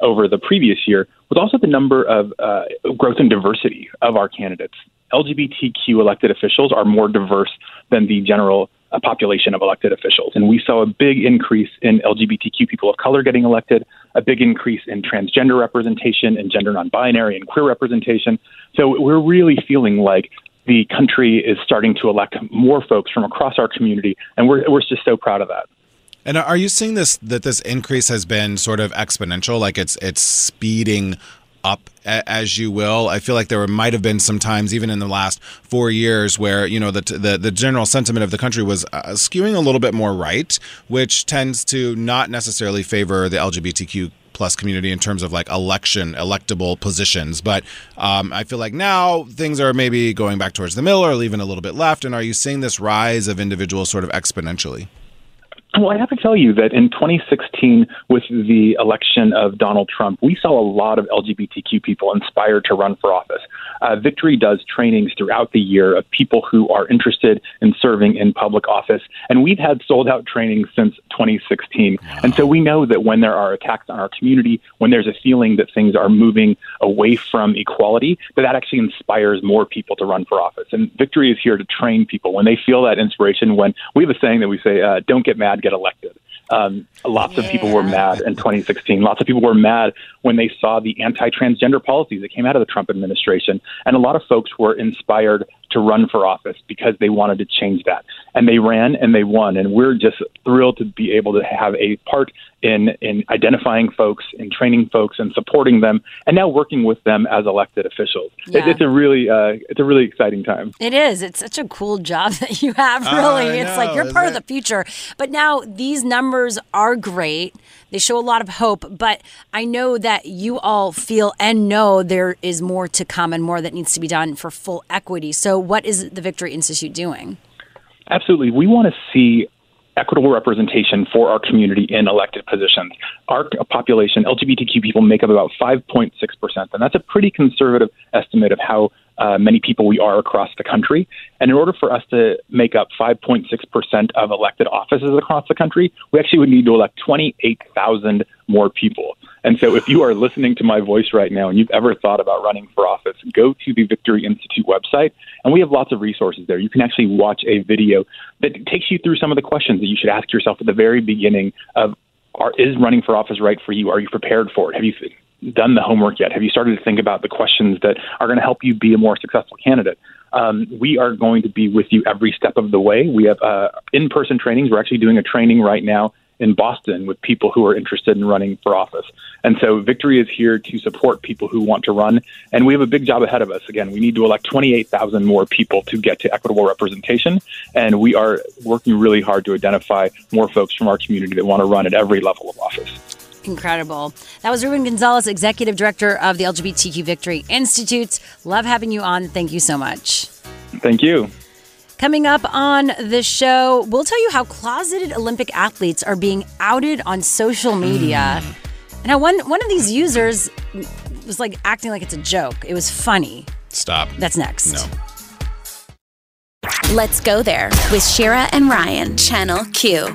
over the previous year was also the number of uh, growth and diversity of our candidates. LGBTQ elected officials are more diverse than the general uh, population of elected officials. And we saw a big increase in LGBTQ people of color getting elected, a big increase in transgender representation and gender non binary and queer representation. So we're really feeling like the country is starting to elect more folks from across our community, and we're, we're just so proud of that. And are you seeing this that this increase has been sort of exponential, like it's it's speeding up as you will. I feel like there might have been some times, even in the last four years, where you know the the, the general sentiment of the country was uh, skewing a little bit more right, which tends to not necessarily favor the LGBTQ plus community in terms of like election electable positions. But um, i feel like now things are maybe going back towards the middle or even a little bit left. And are you seeing this rise of individuals sort of exponentially well, I have to tell you that in 2016, with the election of Donald Trump, we saw a lot of LGBTQ people inspired to run for office. Uh, Victory does trainings throughout the year of people who are interested in serving in public office, and we've had sold out trainings since 2016. Wow. And so we know that when there are attacks on our community, when there's a feeling that things are moving away from equality, that that actually inspires more people to run for office. And Victory is here to train people when they feel that inspiration. When we have a saying that we say, uh, "Don't get mad." Get elected. Um, lots yeah. of people were mad in 2016. Lots of people were mad when they saw the anti transgender policies that came out of the Trump administration. And a lot of folks were inspired to run for office because they wanted to change that. And they ran and they won. And we're just thrilled to be able to have a part in, in identifying folks, in training folks, and supporting them, and now working with them as elected officials. Yeah. It, it's a really uh, it's a really exciting time. It is. It's such a cool job that you have. Really, uh, it's like you're part it? of the future. But now these numbers are great. They show a lot of hope, but I know that you all feel and know there is more to come and more that needs to be done for full equity. So, what is the Victory Institute doing? Absolutely. We want to see equitable representation for our community in elected positions. Our population, LGBTQ people, make up about 5.6%, and that's a pretty conservative estimate of how uh, many people we are across the country. And in order for us to make up 5.6% of elected offices across the country, we actually would need to elect 28,000 more people. And so if you are listening to my voice right now and you've ever thought about running for office, go to the Victory Institute website, and we have lots of resources there. You can actually watch a video that takes you through some of the questions that you should ask yourself at the very beginning of are, is running for office right for you? Are you prepared for it? Have you done the homework yet? Have you started to think about the questions that are going to help you be a more successful candidate? Um, we are going to be with you every step of the way. We have uh, in person trainings. We're actually doing a training right now in Boston with people who are interested in running for office. And so Victory is here to support people who want to run. And we have a big job ahead of us. Again, we need to elect 28,000 more people to get to equitable representation. And we are working really hard to identify more folks from our community that want to run at every level of office. Incredible. That was Ruben Gonzalez, Executive Director of the LGBTQ Victory Institute. Love having you on. Thank you so much. Thank you. Coming up on the show, we'll tell you how closeted Olympic athletes are being outed on social media. Mm. And how one, one of these users was like acting like it's a joke. It was funny. Stop. That's next. No. Let's go there with Shira and Ryan, Channel Q.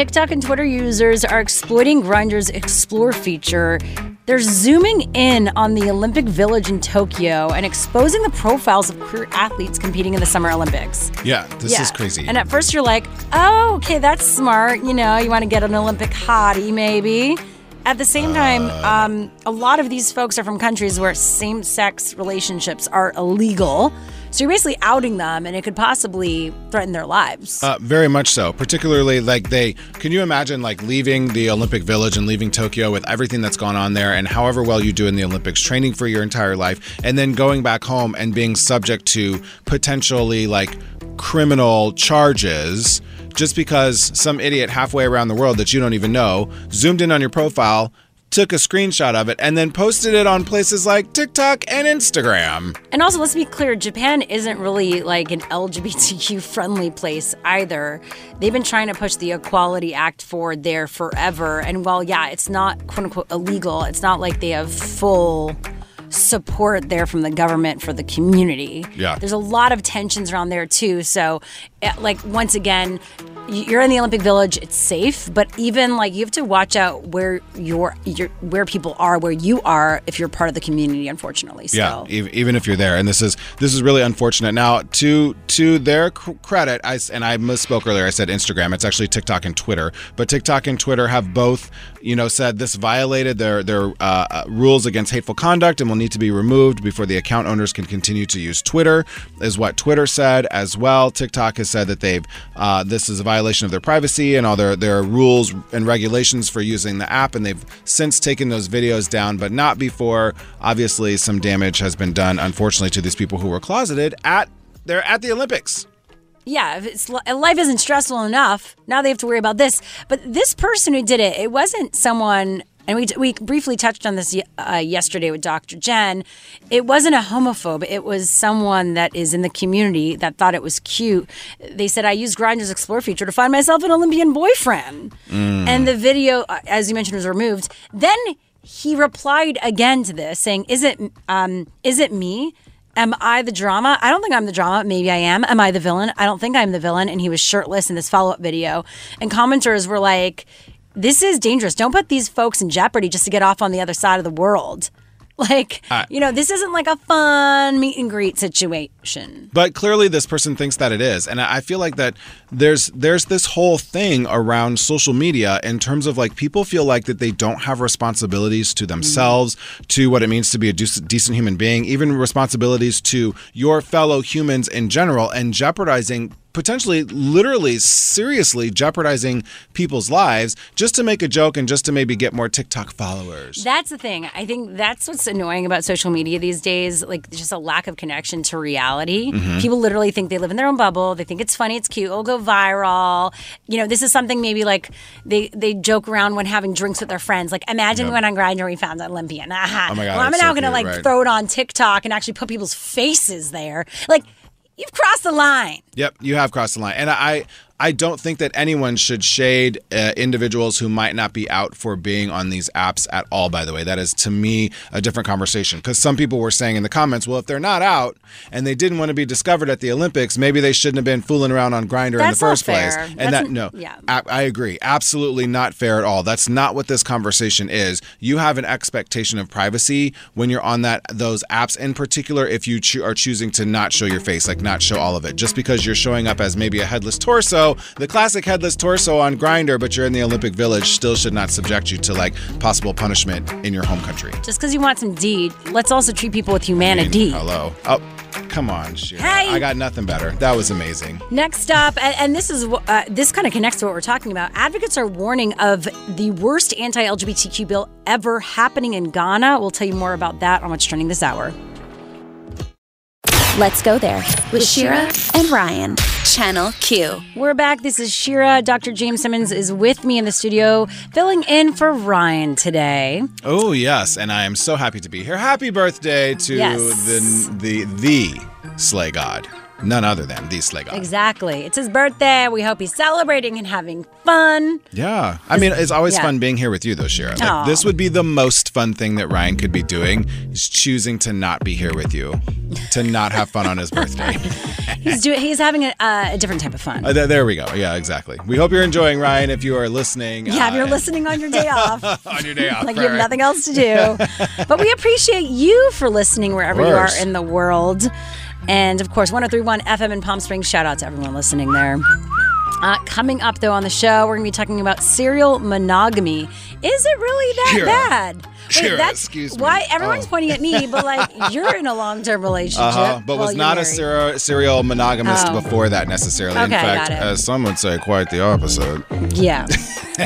TikTok and Twitter users are exploiting Grindr's Explore feature. They're zooming in on the Olympic Village in Tokyo and exposing the profiles of queer athletes competing in the Summer Olympics. Yeah, this yeah. is crazy. And at first you're like, oh, okay, that's smart. You know, you want to get an Olympic hottie, maybe. At the same time, uh, um, a lot of these folks are from countries where same sex relationships are illegal. So you're basically outing them, and it could possibly threaten their lives. Uh, very much so. Particularly, like they can you imagine like leaving the Olympic Village and leaving Tokyo with everything that's gone on there, and however well you do in the Olympics, training for your entire life, and then going back home and being subject to potentially like criminal charges just because some idiot halfway around the world that you don't even know zoomed in on your profile, took a screenshot of it, and then posted it on places like TikTok and Instagram. And also, let's be clear Japan isn't really like an LGBTQ friendly place either. They've been trying to push the Equality Act forward there forever. And while, yeah, it's not quote unquote illegal, it's not like they have full support there from the government for the community. Yeah. There's a lot of tensions around there too. So, eh, like, once again, you're in the Olympic Village, it's safe, but even like you have to watch out where you're, you're where people are, where you are, if you're part of the community. Unfortunately, so. Yeah, even if you're there, and this is this is really unfortunate. Now, to to their credit, I and I misspoke earlier. I said Instagram. It's actually TikTok and Twitter. But TikTok and Twitter have both, you know, said this violated their their uh, uh, rules against hateful conduct and will need to be removed before the account owners can continue to use Twitter. Is what Twitter said as well. TikTok has said that they've uh, this is a violation of their privacy and all their their rules and regulations for using the app, and they've since taken those videos down, but not before obviously some damage has been done, unfortunately, to these people who were closeted at they're at the Olympics. yeah, if it's life isn't stressful enough, now they have to worry about this. But this person who did it, it wasn't someone. And we, we briefly touched on this uh, yesterday with Dr. Jen. It wasn't a homophobe. It was someone that is in the community that thought it was cute. They said, I used Grindr's Explore feature to find myself an Olympian boyfriend. And the video, uh, as you mentioned, was removed. Then he replied again to this, saying, "Is it um, is it me? Am I the drama? I don't think I'm the drama. Maybe I am. Am I the villain? I don't think I'm the villain." And he was shirtless in this follow up video, and commenters were like, "This is dangerous. Don't put these folks in jeopardy just to get off on the other side of the world." Like, you know, this isn't like a fun meet and greet situation. But clearly, this person thinks that it is, and I feel like that there's there's this whole thing around social media in terms of like people feel like that they don't have responsibilities to themselves, to what it means to be a dec- decent human being, even responsibilities to your fellow humans in general, and jeopardizing potentially literally seriously jeopardizing people's lives just to make a joke and just to maybe get more TikTok followers. That's the thing. I think that's what's annoying about social media these days. Like, just a lack of connection to reality. Mhm. People literally think they live in their own bubble. They think it's funny, it's cute, it'll go viral. You know, this is something maybe like they they joke around when having drinks with their friends. Like, imagine Yep. when on Grindr we found an Olympian. Aha. Oh my God, well, I'm now so gonna cute, like right. throw it on TikTok and actually put people's faces there. Like, you've crossed the line. Yep, you have crossed the line, and I I don't think that anyone should shade uh, individuals who might not be out for being on these apps at all. By the way, that is to me a different conversation because some people were saying in the comments, well, if they're not out and they didn't want to be discovered at the Olympics, maybe they shouldn't have been fooling around on Grindr in the first place. And That's that no, yeah. I, I agree, absolutely not fair at all. That's not what this conversation is. You have an expectation of privacy when you're on that those apps, in particular, if you cho- are choosing to not show your face, like not show all of it, just because you're showing up as maybe a headless torso, the classic headless torso on Grindr, but you're in the Olympic Village, still should not subject you to like possible punishment in your home country. Just because you want some D, let's also treat people with humanity. Hello. Oh, come on, Shira. Hey. I got nothing better. That was amazing. Next up, and, and this is uh, this kind of connects to what we're talking about. Advocates are warning of the worst anti-LGBTQ bill ever happening in Ghana. We'll tell you more about that on what's trending this hour. Let's go there with Shira and Ryan. Channel Q. We're back. This is Shira. Dr. James Simmons is with me in the studio, filling in for Ryan today. Oh yes, and I am so happy to be here. Happy birthday to Yes. the the the Slay God, none other than the God. Exactly. It's his birthday. We hope he's celebrating and having fun. Yeah, I mean it's always yeah. fun being here with you, though, Shira. Like, this would be the most fun thing that Ryan could be doing is choosing to not be here with you, to not have fun on his birthday. He's doing. He's having a, uh, a different type of fun. Uh, th- there we go. Yeah, exactly. We hope you're enjoying Ryan. If you are listening, Yeah, if uh, you're listening on your day off. on your day off, like you have right. nothing else to do. but we appreciate you for listening wherever you are in the world. And of course, 1031 FM in Palm Springs. Shout out to everyone listening there. Uh, coming up, though, on the show, we're going to be talking about serial monogamy. Is it really that bad? Shira, excuse me. why everyone's Oh. pointing at me, but like you're in a long term relationship. Uh-huh, but was not a married. serial, serial monogamist Oh. before that necessarily. In fact, as some would say, quite the opposite. Yeah.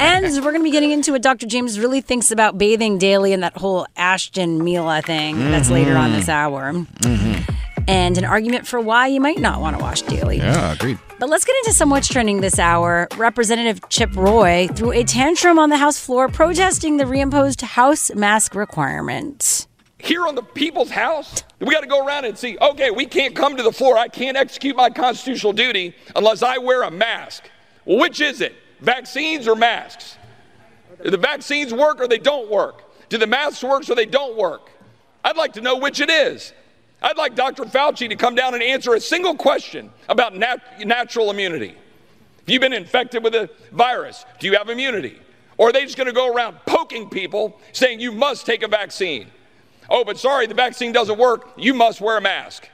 and we're going to be getting into what Dr. James really thinks about bathing daily and that whole Ashton Mila thing that's later on this hour. Mm-hmm. And an argument for why you might not want to wash daily. Yeah, agreed. But let's get into some what's trending this hour. Representative Chip Roy threw a tantrum on the House floor protesting the reimposed House mask requirement. Here on the people's house, we got to go around and see, okay, we can't come to the floor. I can't execute my constitutional duty unless I wear a mask. Well, which is it? Vaccines or masks? Do the vaccines work or they don't work? Do the masks work or they don't work? I'd like to know which it is. I'd like Dr. Fauci to come down and answer a single question about nat- natural immunity. If you've been infected with a virus, do you have immunity? Or are they just going to go around poking people saying you must take a vaccine? Oh, but sorry, the vaccine doesn't work. You must wear a mask.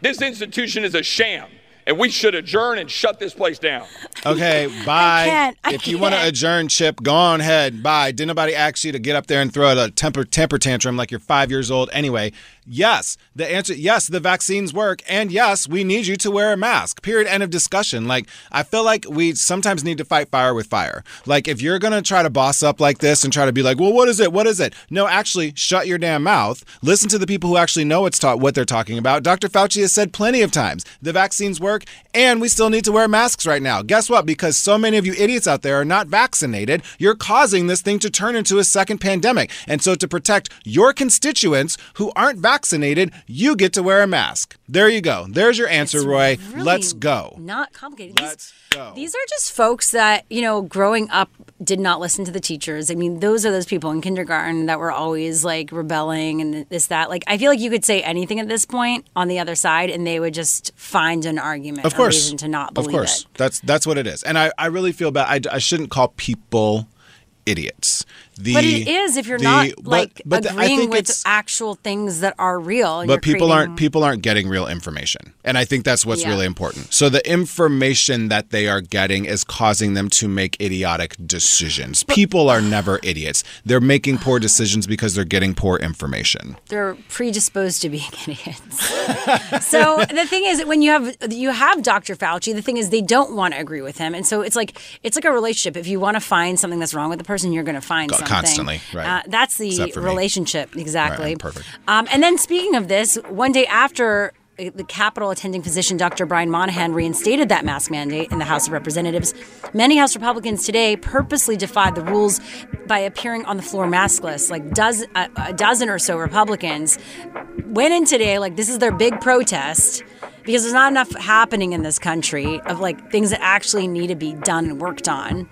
This institution is a sham, and we should adjourn and shut this place down. Okay, bye. can't. I if you want to adjourn, Chip, go on ahead. Bye. Did nobody ask you to get up there and throw a temper temper tantrum like you're five years old? Anyway, yes, the answer yes, the vaccines work, and yes, we need you to wear a mask. Period. End of discussion. Like I feel like we sometimes need to fight fire with fire. Like if you're gonna try to boss up like this and try to be like, well, what is it? What is it? No, actually, shut your damn mouth. Listen to the people who actually know what's taught what they're talking about. Dr. Fauci has said plenty of times the vaccines work, and we still need to wear masks right now. Guess what? Because so many of you idiots out there are not vaccinated, you're causing this thing to turn into a second pandemic. And so, to protect your constituents who aren't vaccinated, you get to wear a mask. There you go. There's your answer, Roy. really Let's go. Not complicated. Let's go. These are just folks that, you know, growing up did not listen to the teachers. I mean, those are those people in kindergarten that were always like rebelling and this, that. Like, I feel like you could say anything at this point on the other side and they would just find an argument Of or course. reason to not believe of course. it. That's that's what it is. And I, I really feel bad. I, I shouldn't call people idiots. The, but it is if you're the- not but- like but the- agreeing think with actual things that are real. but people creating- aren't people aren't getting real information and i think that's what's Yeah. really important so the information that they are getting is causing them to make idiotic decisions people are never idiots they're making poor decisions because they're getting poor information they're predisposed to being idiots. so the thing is, when you have you have Dr. Fauci, the thing is they don't want to agree with him, and so it's like it's like a relationship. If you want to find something that's wrong with the person, you're going to find Co- something constantly, right. Uh, that's the relationship exactly. Right, perfect. Um, and then speaking of this, one day after. uh, The Capitol attending physician Dr. Brian Monahan reinstated that mask mandate in the House of Representatives. Many House Republicans today purposely defied the rules by appearing on the floor maskless. Like dozen, a, a dozen or so Republicans went in today like this is their big protest because there's not enough happening in this country of like things that actually need to be done and worked on.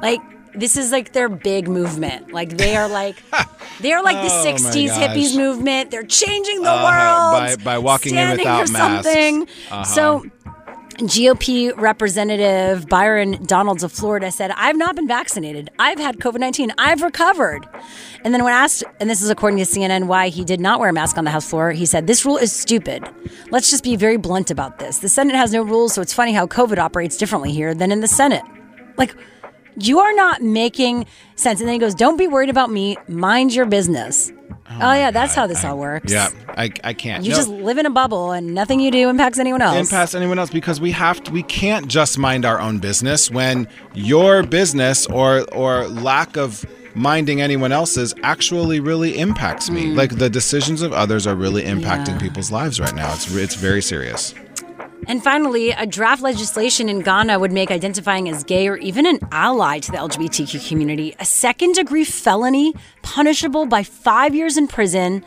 Like this is like their big movement. Like they are like they are like the Oh, my 60s hippies movement. They're changing the Uh-huh, world by- by walking in without masks. something. Uh-huh. So GOP Representative Byron Donalds of Florida said, I've not been vaccinated. I've had COVID 19. I've recovered. And then, when asked, and this is according to CNN, why he did not wear a mask on the House floor, he said, This rule is stupid. Let's just be very blunt about this. The Senate has no rules, so it's funny how COVID operates differently here than in the Senate. Like, you are not making sense. And then he goes, Don't be worried about me. Mind your business. Oh, yeah, that's how this all works. yeah i, I can't You No. just live in a bubble and nothing you do impacts anyone else. Impacts anyone else because we have to we can't just mind our own business when your business or or lack of minding anyone else's actually really impacts me Mm. like the decisions of others are really impacting people's lives right now it's it's very serious And finally, a draft legislation in Ghana would make identifying as gay or even an ally to the LGBTQ community a second degree felony punishable by five years in prison,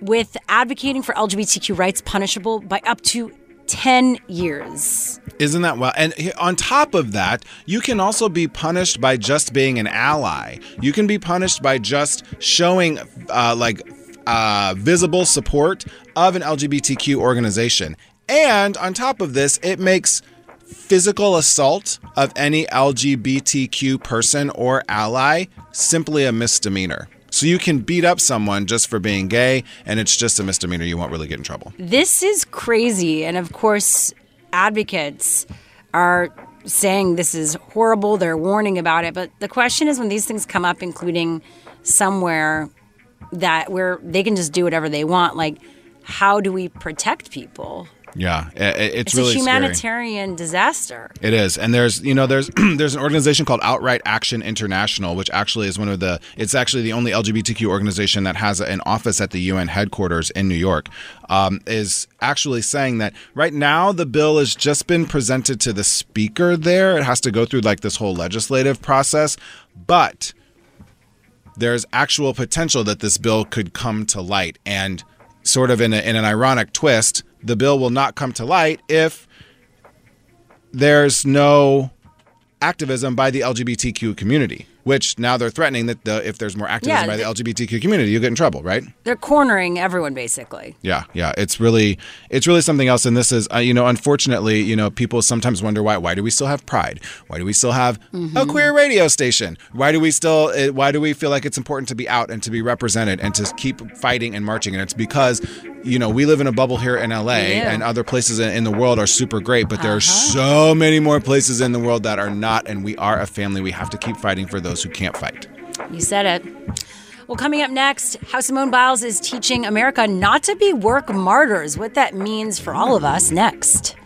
with advocating for LGBTQ rights punishable by up to 10 years. Isn't that well? And on top of that, you can also be punished by just being an ally. You can be punished by just showing uh, like uh, visible support of an LGBTQ organization. And on top of this, it makes physical assault of any LGBTQ person or ally simply a misdemeanor. So you can beat up someone just for being gay, and it's just a misdemeanor. You won't really get in trouble. This is crazy. And of course, advocates are saying this is horrible. They're warning about it. But the question is when these things come up, including somewhere that where they can just do whatever they want, like, how do we protect people? Yeah, it's, It's, really a scary. humanitarian disaster. It is, and there's you know there's there's an organization called Outright Action International, which actually is one of the it's actually the only LGBTQ organization that has an office at the UN headquarters in New York. Um, is actually saying that right now the bill has just been presented to the speaker there. It has to go through like this whole legislative process, but there's actual potential that this bill could come to light and sort of in, a, in an ironic twist the bill will not come to light if there's no activism by the lgbtq community which now they're threatening that the, if there's more activism Yeah, by the LGBTQ community, you'll get in trouble, right? They're cornering everyone basically. Yeah, yeah, it's really, it's really something else. And this is, uh, you know, unfortunately, you know, people sometimes wonder why. Why do we still have Pride? Why do we still have a queer radio station? Why do we still? uh, Why do we feel like it's important to be out and to be represented and to keep fighting and marching? And it's because, you know, we live in a bubble here in LA, and other places in, in the world are super great, but there are Uh-huh. so many more places in the world that are not. And we are a family. We have to keep fighting for those who can't fight. You said it. Well, coming up next, how Simone Biles is teaching America not to be work martyrs, what that means for all of us next.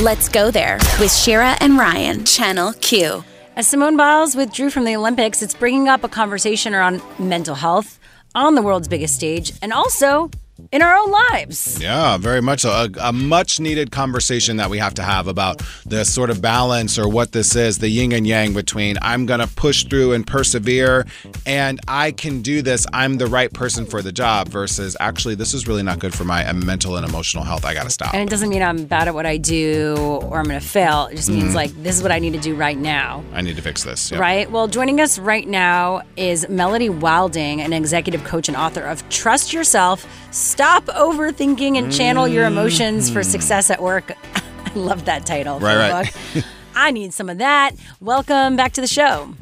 Let's go there with Shira and Ryan, Channel Q. As Simone Biles withdrew from the Olympics, it's bringing up a conversation around mental health on the world's biggest stage and also in our own lives. Yeah, very much so. A, a much needed conversation that we have to have about the sort of balance or what this is, the yin and yang between I'm going to push through and persevere and I can do this. I'm the right person for the job versus actually, this is really not good for my uh, mental and emotional health. I got to stop. And it doesn't mean I'm bad at what I do or I'm going to fail. It just means Mhm. like this is what I need to do right now. I need to fix this. Yep. Right? Well, joining us right now is Melody Wilding, an executive coach and author of Trust Yourself, Stop Overthinking and Channel Your Emotions for Mhm. Success at Work. I love that title. for Right, the right. book. I need some of that. Welcome back to the show.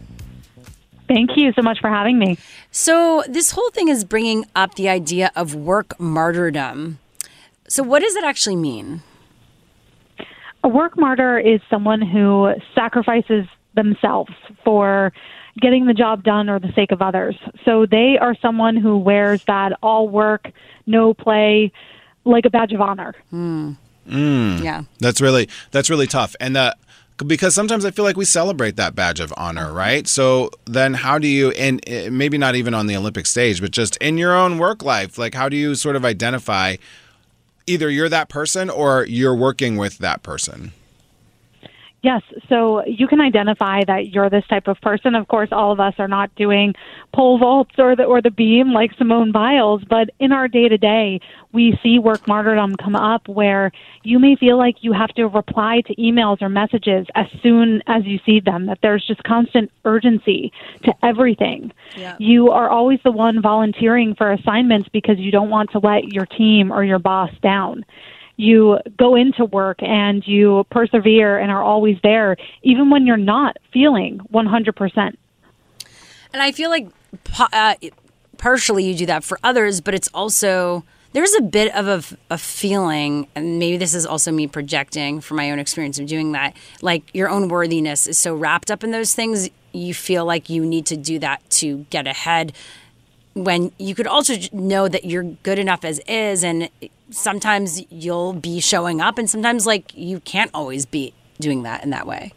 Thank you so much for having me. So, this whole thing is bringing up the idea of work martyrdom. So, what does it actually mean? A work martyr is someone who sacrifices themselves for getting the job done or the sake of others. So they are someone who wears that all work, no play, like a badge of honor. Mm. Yeah. That's really that's really tough. And that because sometimes I feel like we celebrate that badge of honor, right? So then how do you and uh, maybe not even on the Olympic stage, but just in your own work life, like how do you sort of identify either you're that person or you're working with that person? Yes, so you can identify that you're this type of person. Of course, all of us are not doing pole vaults or the or the beam like Simone Biles, but in our day to day, we see work martyrdom come up where you may feel like you have to reply to emails or messages as soon as you see them. That there's just constant urgency to everything. You are always the one volunteering for assignments because you don't want to let your team or your boss down you go into work and you persevere and are always there, even when you're not feeling 100%. And I feel like uh, partially you do that for others, but it's also there's a bit of a, a feeling, and maybe this is also me projecting from my own experience of doing that. Like your own worthiness is so wrapped up in those things, you feel like you need to do that to get ahead. When you could also know that you're good enough as is, and sometimes you'll be showing up, and sometimes like you can't always be doing that in that way.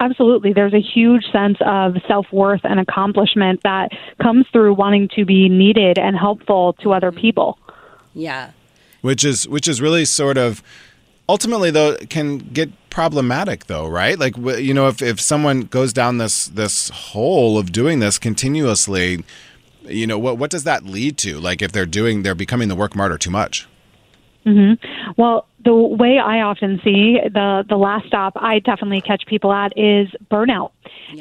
Absolutely. There's a huge sense of self worth and accomplishment that comes through wanting to be needed and helpful to other mm-hmm. people. Yeah. Which is which is really sort of ultimately though can get problematic though, right? Like you know if if someone goes down this this hole of doing this continuously, you know what what does that lead to? Like if they're doing they're becoming the work martyr too much. hmm Well, the way I often see the the last stop I definitely catch people at is burnout.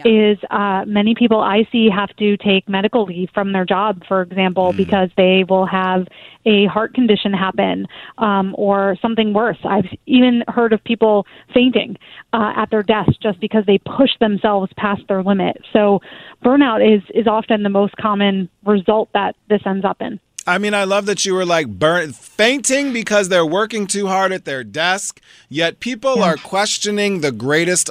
Is uh, many people I see have to take medical leave from their job, for example, because they will have a heart condition happen um, or something worse. I've even heard of people fainting uh, at their desk just because they push themselves past their limit. So burnout is is often the most common result that this ends up in. I mean, I love that you were like burn fainting because they're working too hard at their desk. Yet people are questioning the greatest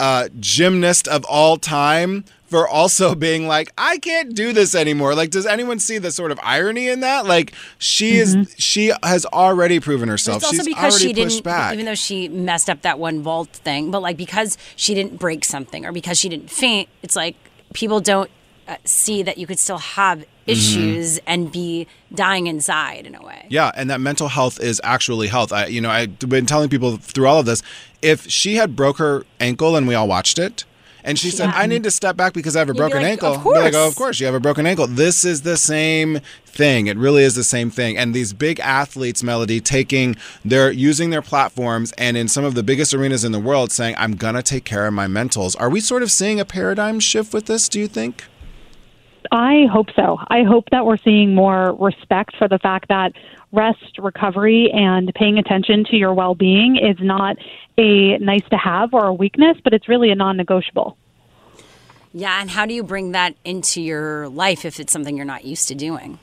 uh, gymnast of all time for also being like, I can't do this anymore. Like, does anyone see the sort of irony in that? Like, she is she has already proven herself. it's also She's because she didn't, back. even though she messed up that one vault thing, but like because she didn't break something or because she didn't faint, it's like people don't uh, see that you could still have issues and be dying inside in a way. Yeah, and that mental health is actually health. I, you know, I've been telling people through all of this, if she had broke her ankle and we all watched it, And she said, I need to step back because I have a You'd broken like, ankle. "Of like, oh, of course, you have a broken ankle. This is the same thing. It really is the same thing. And these big athletes, Melody, taking their using their platforms and in some of the biggest arenas in the world saying, I'm gonna take care of my mentals. Are we sort of seeing a paradigm shift with this, do you think? I hope so. I hope that we're seeing more respect for the fact that rest, recovery, and paying attention to your well being is not a nice to have or a weakness, but it's really a non negotiable. Yeah, and how do you bring that into your life if it's something you're not used to doing?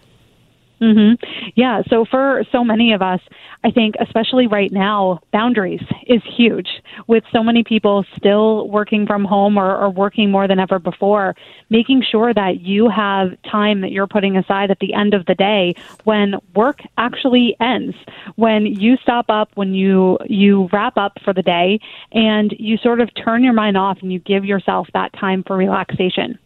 Hmm Yeah. So for so many of us, I think, especially right now, boundaries is huge. With so many people still working from home or, or working more than ever before, making sure that you have time that you're putting aside at the end of the day when work actually ends, when you stop up, when you you wrap up for the day, and you sort of turn your mind off and you give yourself that time for relaxation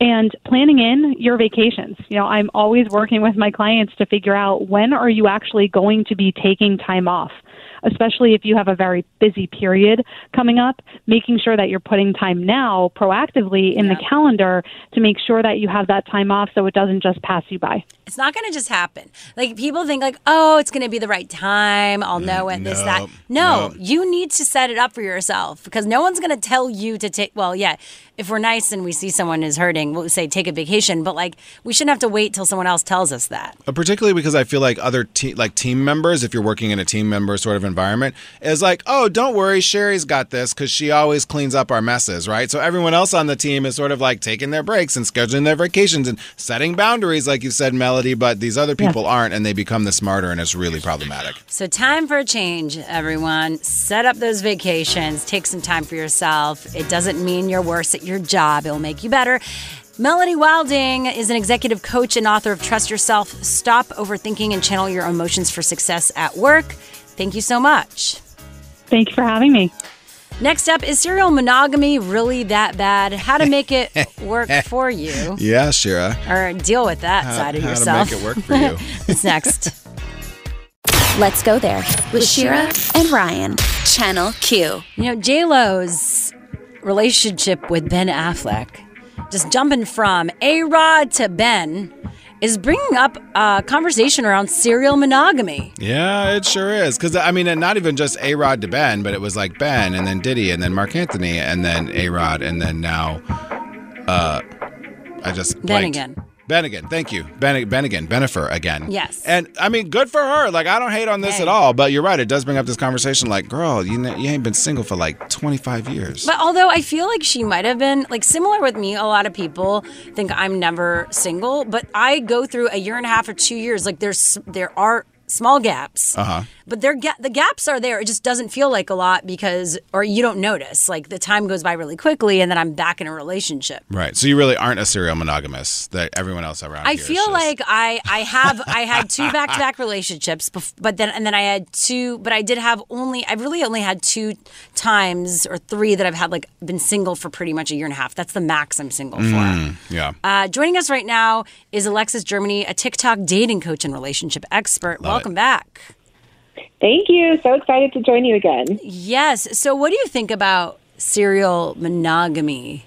and planning in your vacations. You know, I'm always working with my clients to figure out when are you actually going to be taking time off, especially if you have a very busy period coming up, making sure that you're putting time now proactively in the calendar to make sure that you have that time off so it doesn't just pass you by. It's not going to just happen. Like people think like, "Oh, it's going to be the right time. I'll know it this that." No, no. you need to set it up for yourself because no one's going to tell you to take well, yeah, if we're nice and we see someone is hurting, we'll say take a vacation, but like we shouldn't have to wait till someone else tells us that. Uh, particularly because I feel like other te- like team members, if you're working in a team member sort of environment, is like, oh, don't worry, Sherry's got this because she always cleans up our messes, right? So everyone else on the team is sort of like taking their breaks and scheduling their vacations and setting boundaries, like you said, Melody. But these other people aren't, and they become the smarter, and it's really problematic. So, time for a change, everyone. Set up those vacations, take some time for yourself. It doesn't mean you're worse at your job, it'll make you better. Melody Wilding is an executive coach and author of Trust Yourself, Stop Overthinking and Channel Your Emotions for Success at Work. Thank you so much. Thank you for having me. Next up, is serial monogamy really that bad? How to make it work for you? Yeah, Shira. Or deal with that How- side of how to yourself. make it work for you. it's next. Let's go there with Shira and Ryan. Channel Q. You know, J Lo's relationship with Ben Affleck, just jumping from A Rod to Ben, is bringing up a conversation around serial monogamy. Yeah, it sure is. Because, I mean, and not even just A Rod to Ben, but it was like Ben and then Diddy and then Marc Anthony and then A Rod and then now, uh, I just. Ben blanked. again. Ben again. Thank you. Ben, ben again. Bennifer again. Yes. And I mean, good for her. Like, I don't hate on this Hey. at all, but you're right. It does bring up this conversation like, girl, you, you ain't been single for like 25 years. But although I feel like she might have been like similar with me, a lot of people think I'm never single, but I go through a year and a half or two years. Like there's there are small gaps, Uh huh. But ga- the gaps are there. It just doesn't feel like a lot because, or you don't notice. Like the time goes by really quickly, and then I'm back in a relationship. Right. So you really aren't a serial monogamous that everyone else around I feel just- like I I have I had two back to back relationships, bef- but then and then I had two, but I did have only I've really only had two times or three that I've had like been single for pretty much a year and a half. That's the max I'm single for. Mm, yeah. Uh, joining us right now is Alexis Germany, a TikTok dating coach and relationship expert. Love Welcome back. Thank you. So excited to join you again. Yes. So, what do you think about serial monogamy?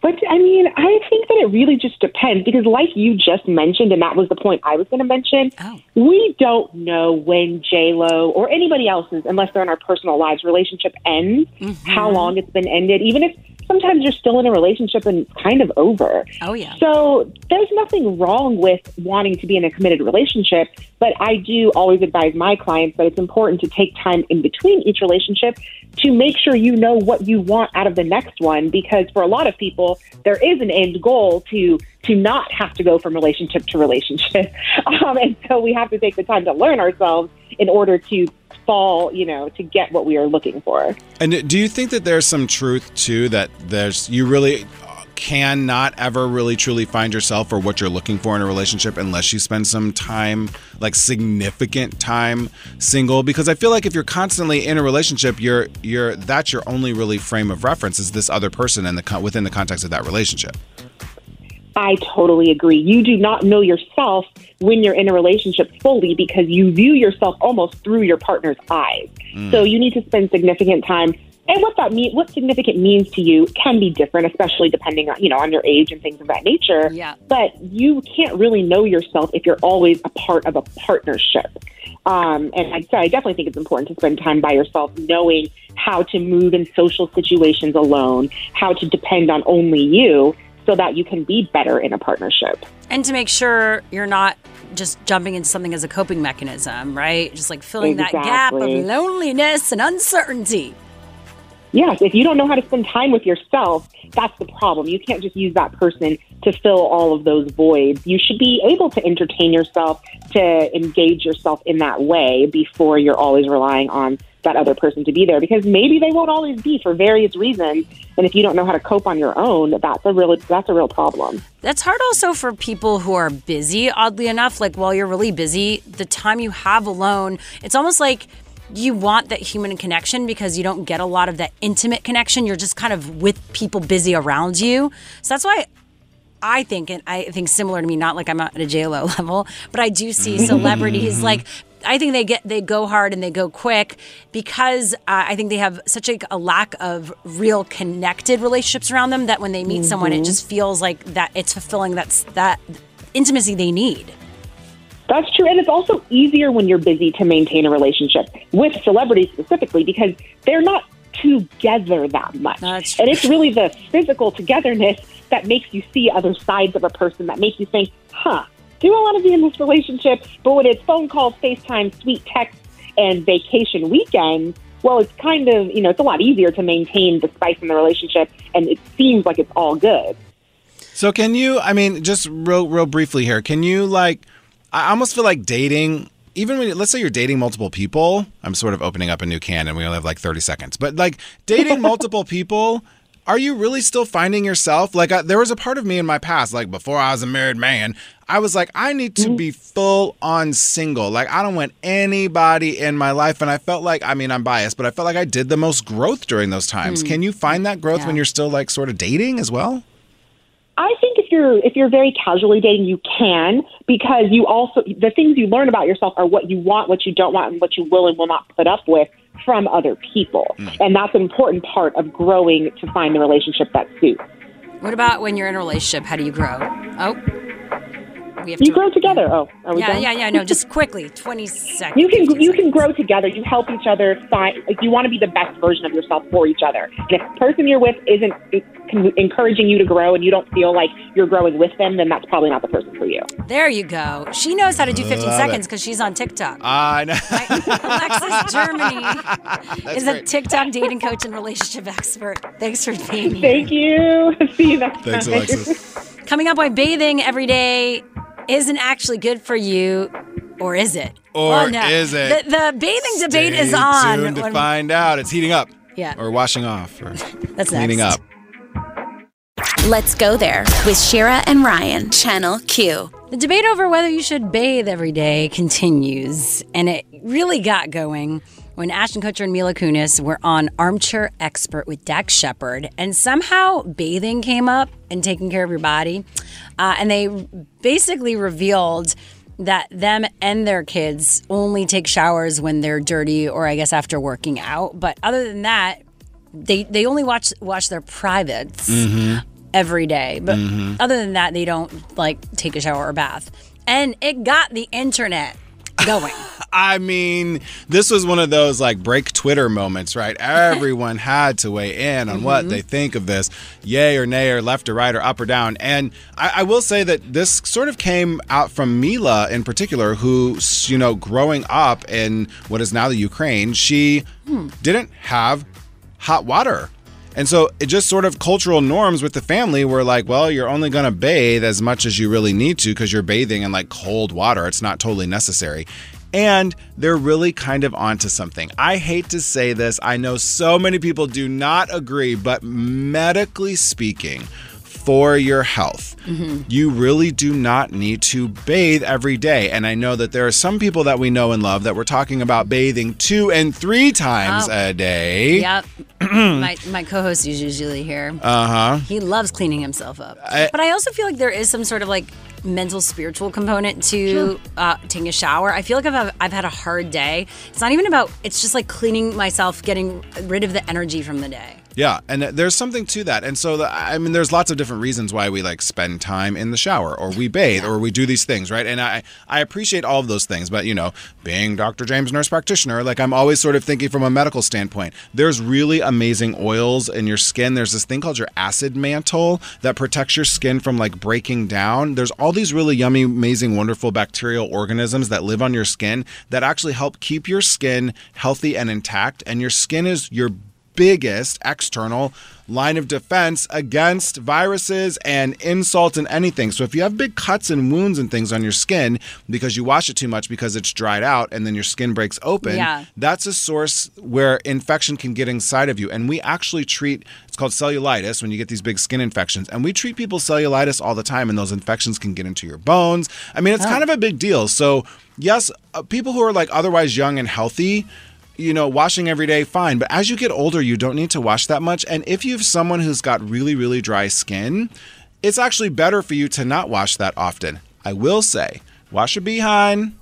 But I mean, I think that it really just depends because, like you just mentioned, and that was the point I was going to mention, oh. we don't know when J Lo or anybody else's, unless they're in our personal lives, relationship ends, how mm-hmm. long it's been ended, even if sometimes you're still in a relationship and it's kind of over. Oh yeah. So there's nothing wrong with wanting to be in a committed relationship, but I do always advise my clients that it's important to take time in between each relationship to make sure you know what you want out of the next one because for a lot of people there is an end goal to to not have to go from relationship to relationship. Um, and so we have to take the time to learn ourselves in order to fall, you know, to get what we are looking for. And do you think that there's some truth too that there's you really cannot ever really truly find yourself or what you're looking for in a relationship unless you spend some time like significant time single because I feel like if you're constantly in a relationship you're you're that's your only really frame of reference is this other person in the within the context of that relationship. I totally agree. You do not know yourself when you're in a relationship fully because you view yourself almost through your partner's eyes. Mm. So you need to spend significant time And what that mean, what significant means to you can be different, especially depending on you know on your age and things of that nature. Yeah. But you can't really know yourself if you're always a part of a partnership. Um, and I, so I definitely think it's important to spend time by yourself, knowing how to move in social situations alone, how to depend on only you, so that you can be better in a partnership. And to make sure you're not just jumping into something as a coping mechanism, right? Just like filling that gap of loneliness and uncertainty. Yes, if you don't know how to spend time with yourself, that's the problem. You can't just use that person to fill all of those voids. You should be able to entertain yourself, to engage yourself in that way before you're always relying on that other person to be there because maybe they won't always be for various reasons. And if you don't know how to cope on your own, that's a real that's a real problem. That's hard also for people who are busy, oddly enough. Like while you're really busy, the time you have alone, it's almost like you want that human connection because you don't get a lot of that intimate connection. You're just kind of with people busy around you. So that's why I think, and I think similar to me, not like I'm at a JLo level, but I do see celebrities like I think they get they go hard and they go quick because uh, I think they have such a, a lack of real connected relationships around them that when they meet someone, it Mhm. just feels like that it's fulfilling that's that intimacy they need. That's true. And it's also easier when you're busy to maintain a relationship with celebrities specifically because they're not together that much. and it's really the physical togetherness that makes you see other sides of a person that makes you think, huh, do I want to be in this relationship? But when it's phone calls, FaceTime, sweet texts, and vacation weekends, well, it's kind of, you know, it's a lot easier to maintain the spice in the relationship and it seems like it's all good. So can you? I mean, just real, real briefly here. Can you like? I almost feel like dating. Even when, let's say you're dating multiple people, I'm sort of opening up a new can, and we only have like 30 seconds. But like dating multiple people, are you really still finding yourself? Like I, there was a part of me in my past, like before I was a married man, I was like, I need to be full on single. Like I don't want anybody in my life, and I felt like, I mean, I'm biased, but I felt like I did the most growth during those times. Mm. Can you find that growth when you're still like sort of dating as well? I think if you're if you're very casually dating, you can because you also the things you learn about yourself are what you want, what you don't want, and what you will and will not put up with from other people, mm. and that's an important part of growing to find the relationship that suits. What about when you're in a relationship? How do you grow? Oh, we have You to grow together. Oh, are we yeah, done? yeah, yeah. No, just quickly, 20 seconds. You can you can grow together. You help each other find. Like you want to be the best version of yourself for each other. And if the person you're with isn't encouraging you to grow, and you don't feel like you're growing with them, then that's probably not the person for you. There you go. She knows how to do 15 Love seconds because she's on TikTok. I know. Alexis Germany is a TikTok dating coach and relationship expert. Thanks for being here. Thank you. See you next Thanks, time. Alexis. Coming up, why bathing every day isn't actually good for you, or is it? Or Well, no. is it? The, the bathing debate is on. tuned to when- find out. It's heating up. Yeah. Or washing off. Or That's cleaning next. up. Let's go there with Shira and Ryan, Channel Q. The debate over whether you should bathe every day continues, and it really got going when Ashton Kutcher and Mila Kunis were on Armchair Expert with Dax Shepard, and somehow bathing came up and taking care of your body, uh, and they basically revealed that them and their kids only take showers when they're dirty, or I guess after working out. But other than that, they they only watch wash their privates every day. But Mhm. other than that, they don't like take a shower or bath. And it got the internet going. I mean, this was one of those like break Twitter moments, right? Everyone had to weigh in on what Mhm. they think of this, yay or nay, or left or right, or up or down. And I, I will say that this sort of came out from Mila in particular, who, you know, growing up in what is now the Ukraine, she Hmm. didn't have hot water. And so it just sort of cultural norms with the family were like, well, you're only going to bathe as much as you really need to because you're bathing in like cold water. It's not totally necessary. And they're really kind of onto something. I hate to say this. I know so many people do not agree, but medically speaking, for your health, you really do not need to bathe every day. And I know that there are some people that we know and love that we're talking about bathing two and three times Oh. a day. Yep. my my co-host is usually here. Uh huh. He loves cleaning himself up. I- but I also feel like there is some sort of like mental spiritual component to uh, taking a shower. I feel like I've I've had a hard day. It's not even about. It's just like cleaning myself, getting rid of the energy from the day. Yeah, and there's something to that. And so, the, I mean, there's lots of different reasons why we like spend time in the shower or we bathe or we do these things, right? And I, I appreciate all of those things. But, you know, being Dr. James, nurse practitioner, like I'm always sort of thinking from a medical standpoint. There's really amazing oils in your skin. There's this thing called your acid mantle that protects your skin from like breaking down. There's all these really yummy, amazing, wonderful bacterial organisms that live on your skin that actually help keep your skin healthy and intact. And your skin is your biggest external line of defense against viruses and insult and anything. So if you have big cuts and wounds and things on your skin because you wash it too much because it's dried out and then your skin breaks open, Yeah. that's a source where infection can get inside of you. And we actually treat it's called cellulitis when you get these big skin infections. And we treat people's cellulitis all the time and those infections can get into your bones. I mean, it's Oh. kind of a big deal. So, yes, uh, people who are like otherwise young and healthy you know, washing every day, fine. But as you get older, you don't need to wash that much. And if you have someone who's got really, really dry skin, it's actually better for you to not wash that often. I will say, wash your behind,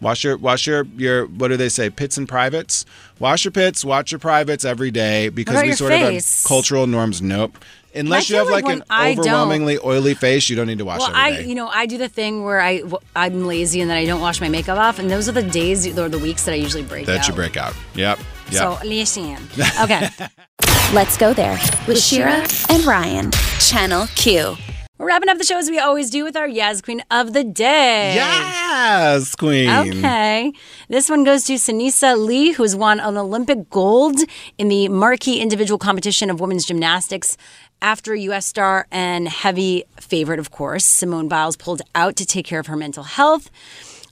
wash your wash your your what do they say, pits and privates? Wash your pits, wash your privates every day because we sort face? of have cultural norms. Nope. Unless you have like like, an I overwhelmingly oily face, you don't need to wash well, every I, you know, I do the thing where I I'm lazy and then I don't wash my makeup off, and those are the days or the weeks that I usually break that out. you break out. Yep. Yep. So listen. Okay. Let's go there with Shira and Ryan, Channel Q. We're wrapping up the show as we always do with our Yaz Queen of the Day. Yes, Queen. Okay. This one goes to Sunisa Lee, who has won an Olympic gold in the marquee individual competition of women's gymnastics. After U.S. star and heavy favorite, of course, Simone Biles pulled out to take care of her mental health.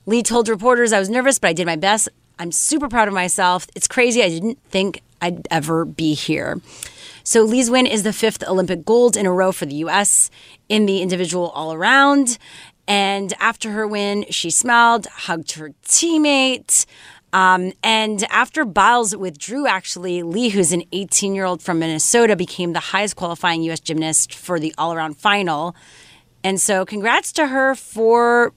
Lee told reporters, I was nervous, but I did my best. I'm super proud of myself. It's crazy. I didn't think I'd ever be here. So Lee's win is the fifth Olympic gold in a row for the U.S. in the individual all around. And after her win, she smiled, hugged her teammate. Um, and after Biles withdrew, actually, Lee, who's an 18 year old from Minnesota, became the highest qualifying U.S. gymnast for the all around final. And so, congrats to her for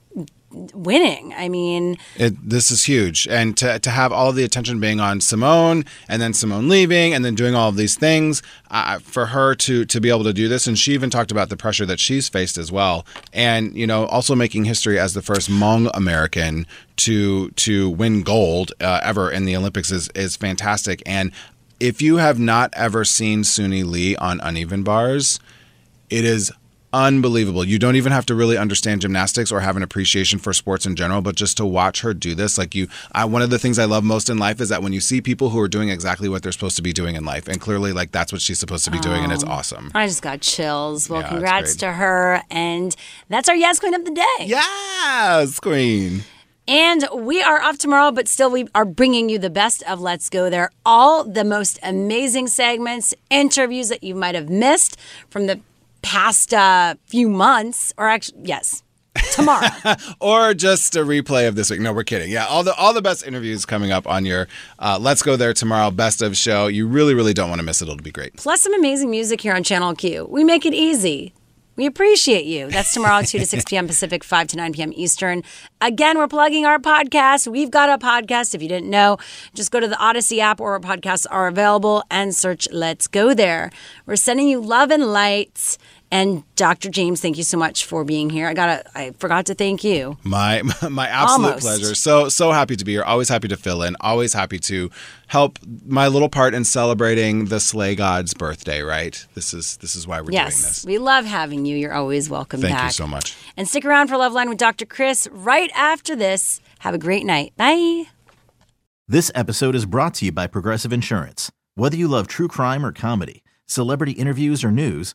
winning. I mean, It, this is huge, and to to have all the attention being on Simone, and then Simone leaving, and then doing all of these things, uh, for her to to be able to do this, and she even talked about the pressure that she's faced as well, and you know also making history as the first Hmong American to to win gold uh, ever in the Olympics is is fantastic, and if you have not ever seen Suni Lee on uneven bars, it is unbelievable. You don't even have to really understand gymnastics or have an appreciation for sports in general, but just to watch her do this, like you, I, one of the things I love most in life is that when you see people who are doing exactly what they're supposed to be doing in life, and clearly, like that's what she's supposed to be doing, and it's Oh. awesome. I just got chills. Well, Yeah, congrats to her. And that's our Yes Queen of the Day. Yes, Queen. And we are off tomorrow, but still, we are bringing you the best of Let's Go There. All the most amazing segments, interviews that you might have missed from the past uh, few months, or actually, yes, tomorrow. or just a replay of this week. No, we're kidding. Yeah, all the all the best interviews coming up on your uh, Let's Go There tomorrow best of show. You really, really don't want to miss it. It'll be great. Plus, some amazing music here on Channel Q. We make it easy. We appreciate you. That's tomorrow, 2 to 6 p.m. Pacific, 5 to 9 p.m. Eastern. Again, we're plugging our podcast. We've got a podcast. If you didn't know, just go to the Audacy app where our podcasts are available and search Let's Go There. We're sending you love and light. And Dr. James, thank you so much for being here. I got I forgot to thank you. My my absolute Almost. pleasure. So so happy to be here. Always happy to fill in. Always happy to help my little part in celebrating the sleigh god's birthday. Right. This is this is why we're doing this. we love having you. You're always welcome Thank back. you so much. And stick around for Love Line with Dr. Chris right after this. Have a great night. Bye. This episode is brought to you by Progressive Insurance. Whether you love true crime or comedy, celebrity interviews or news,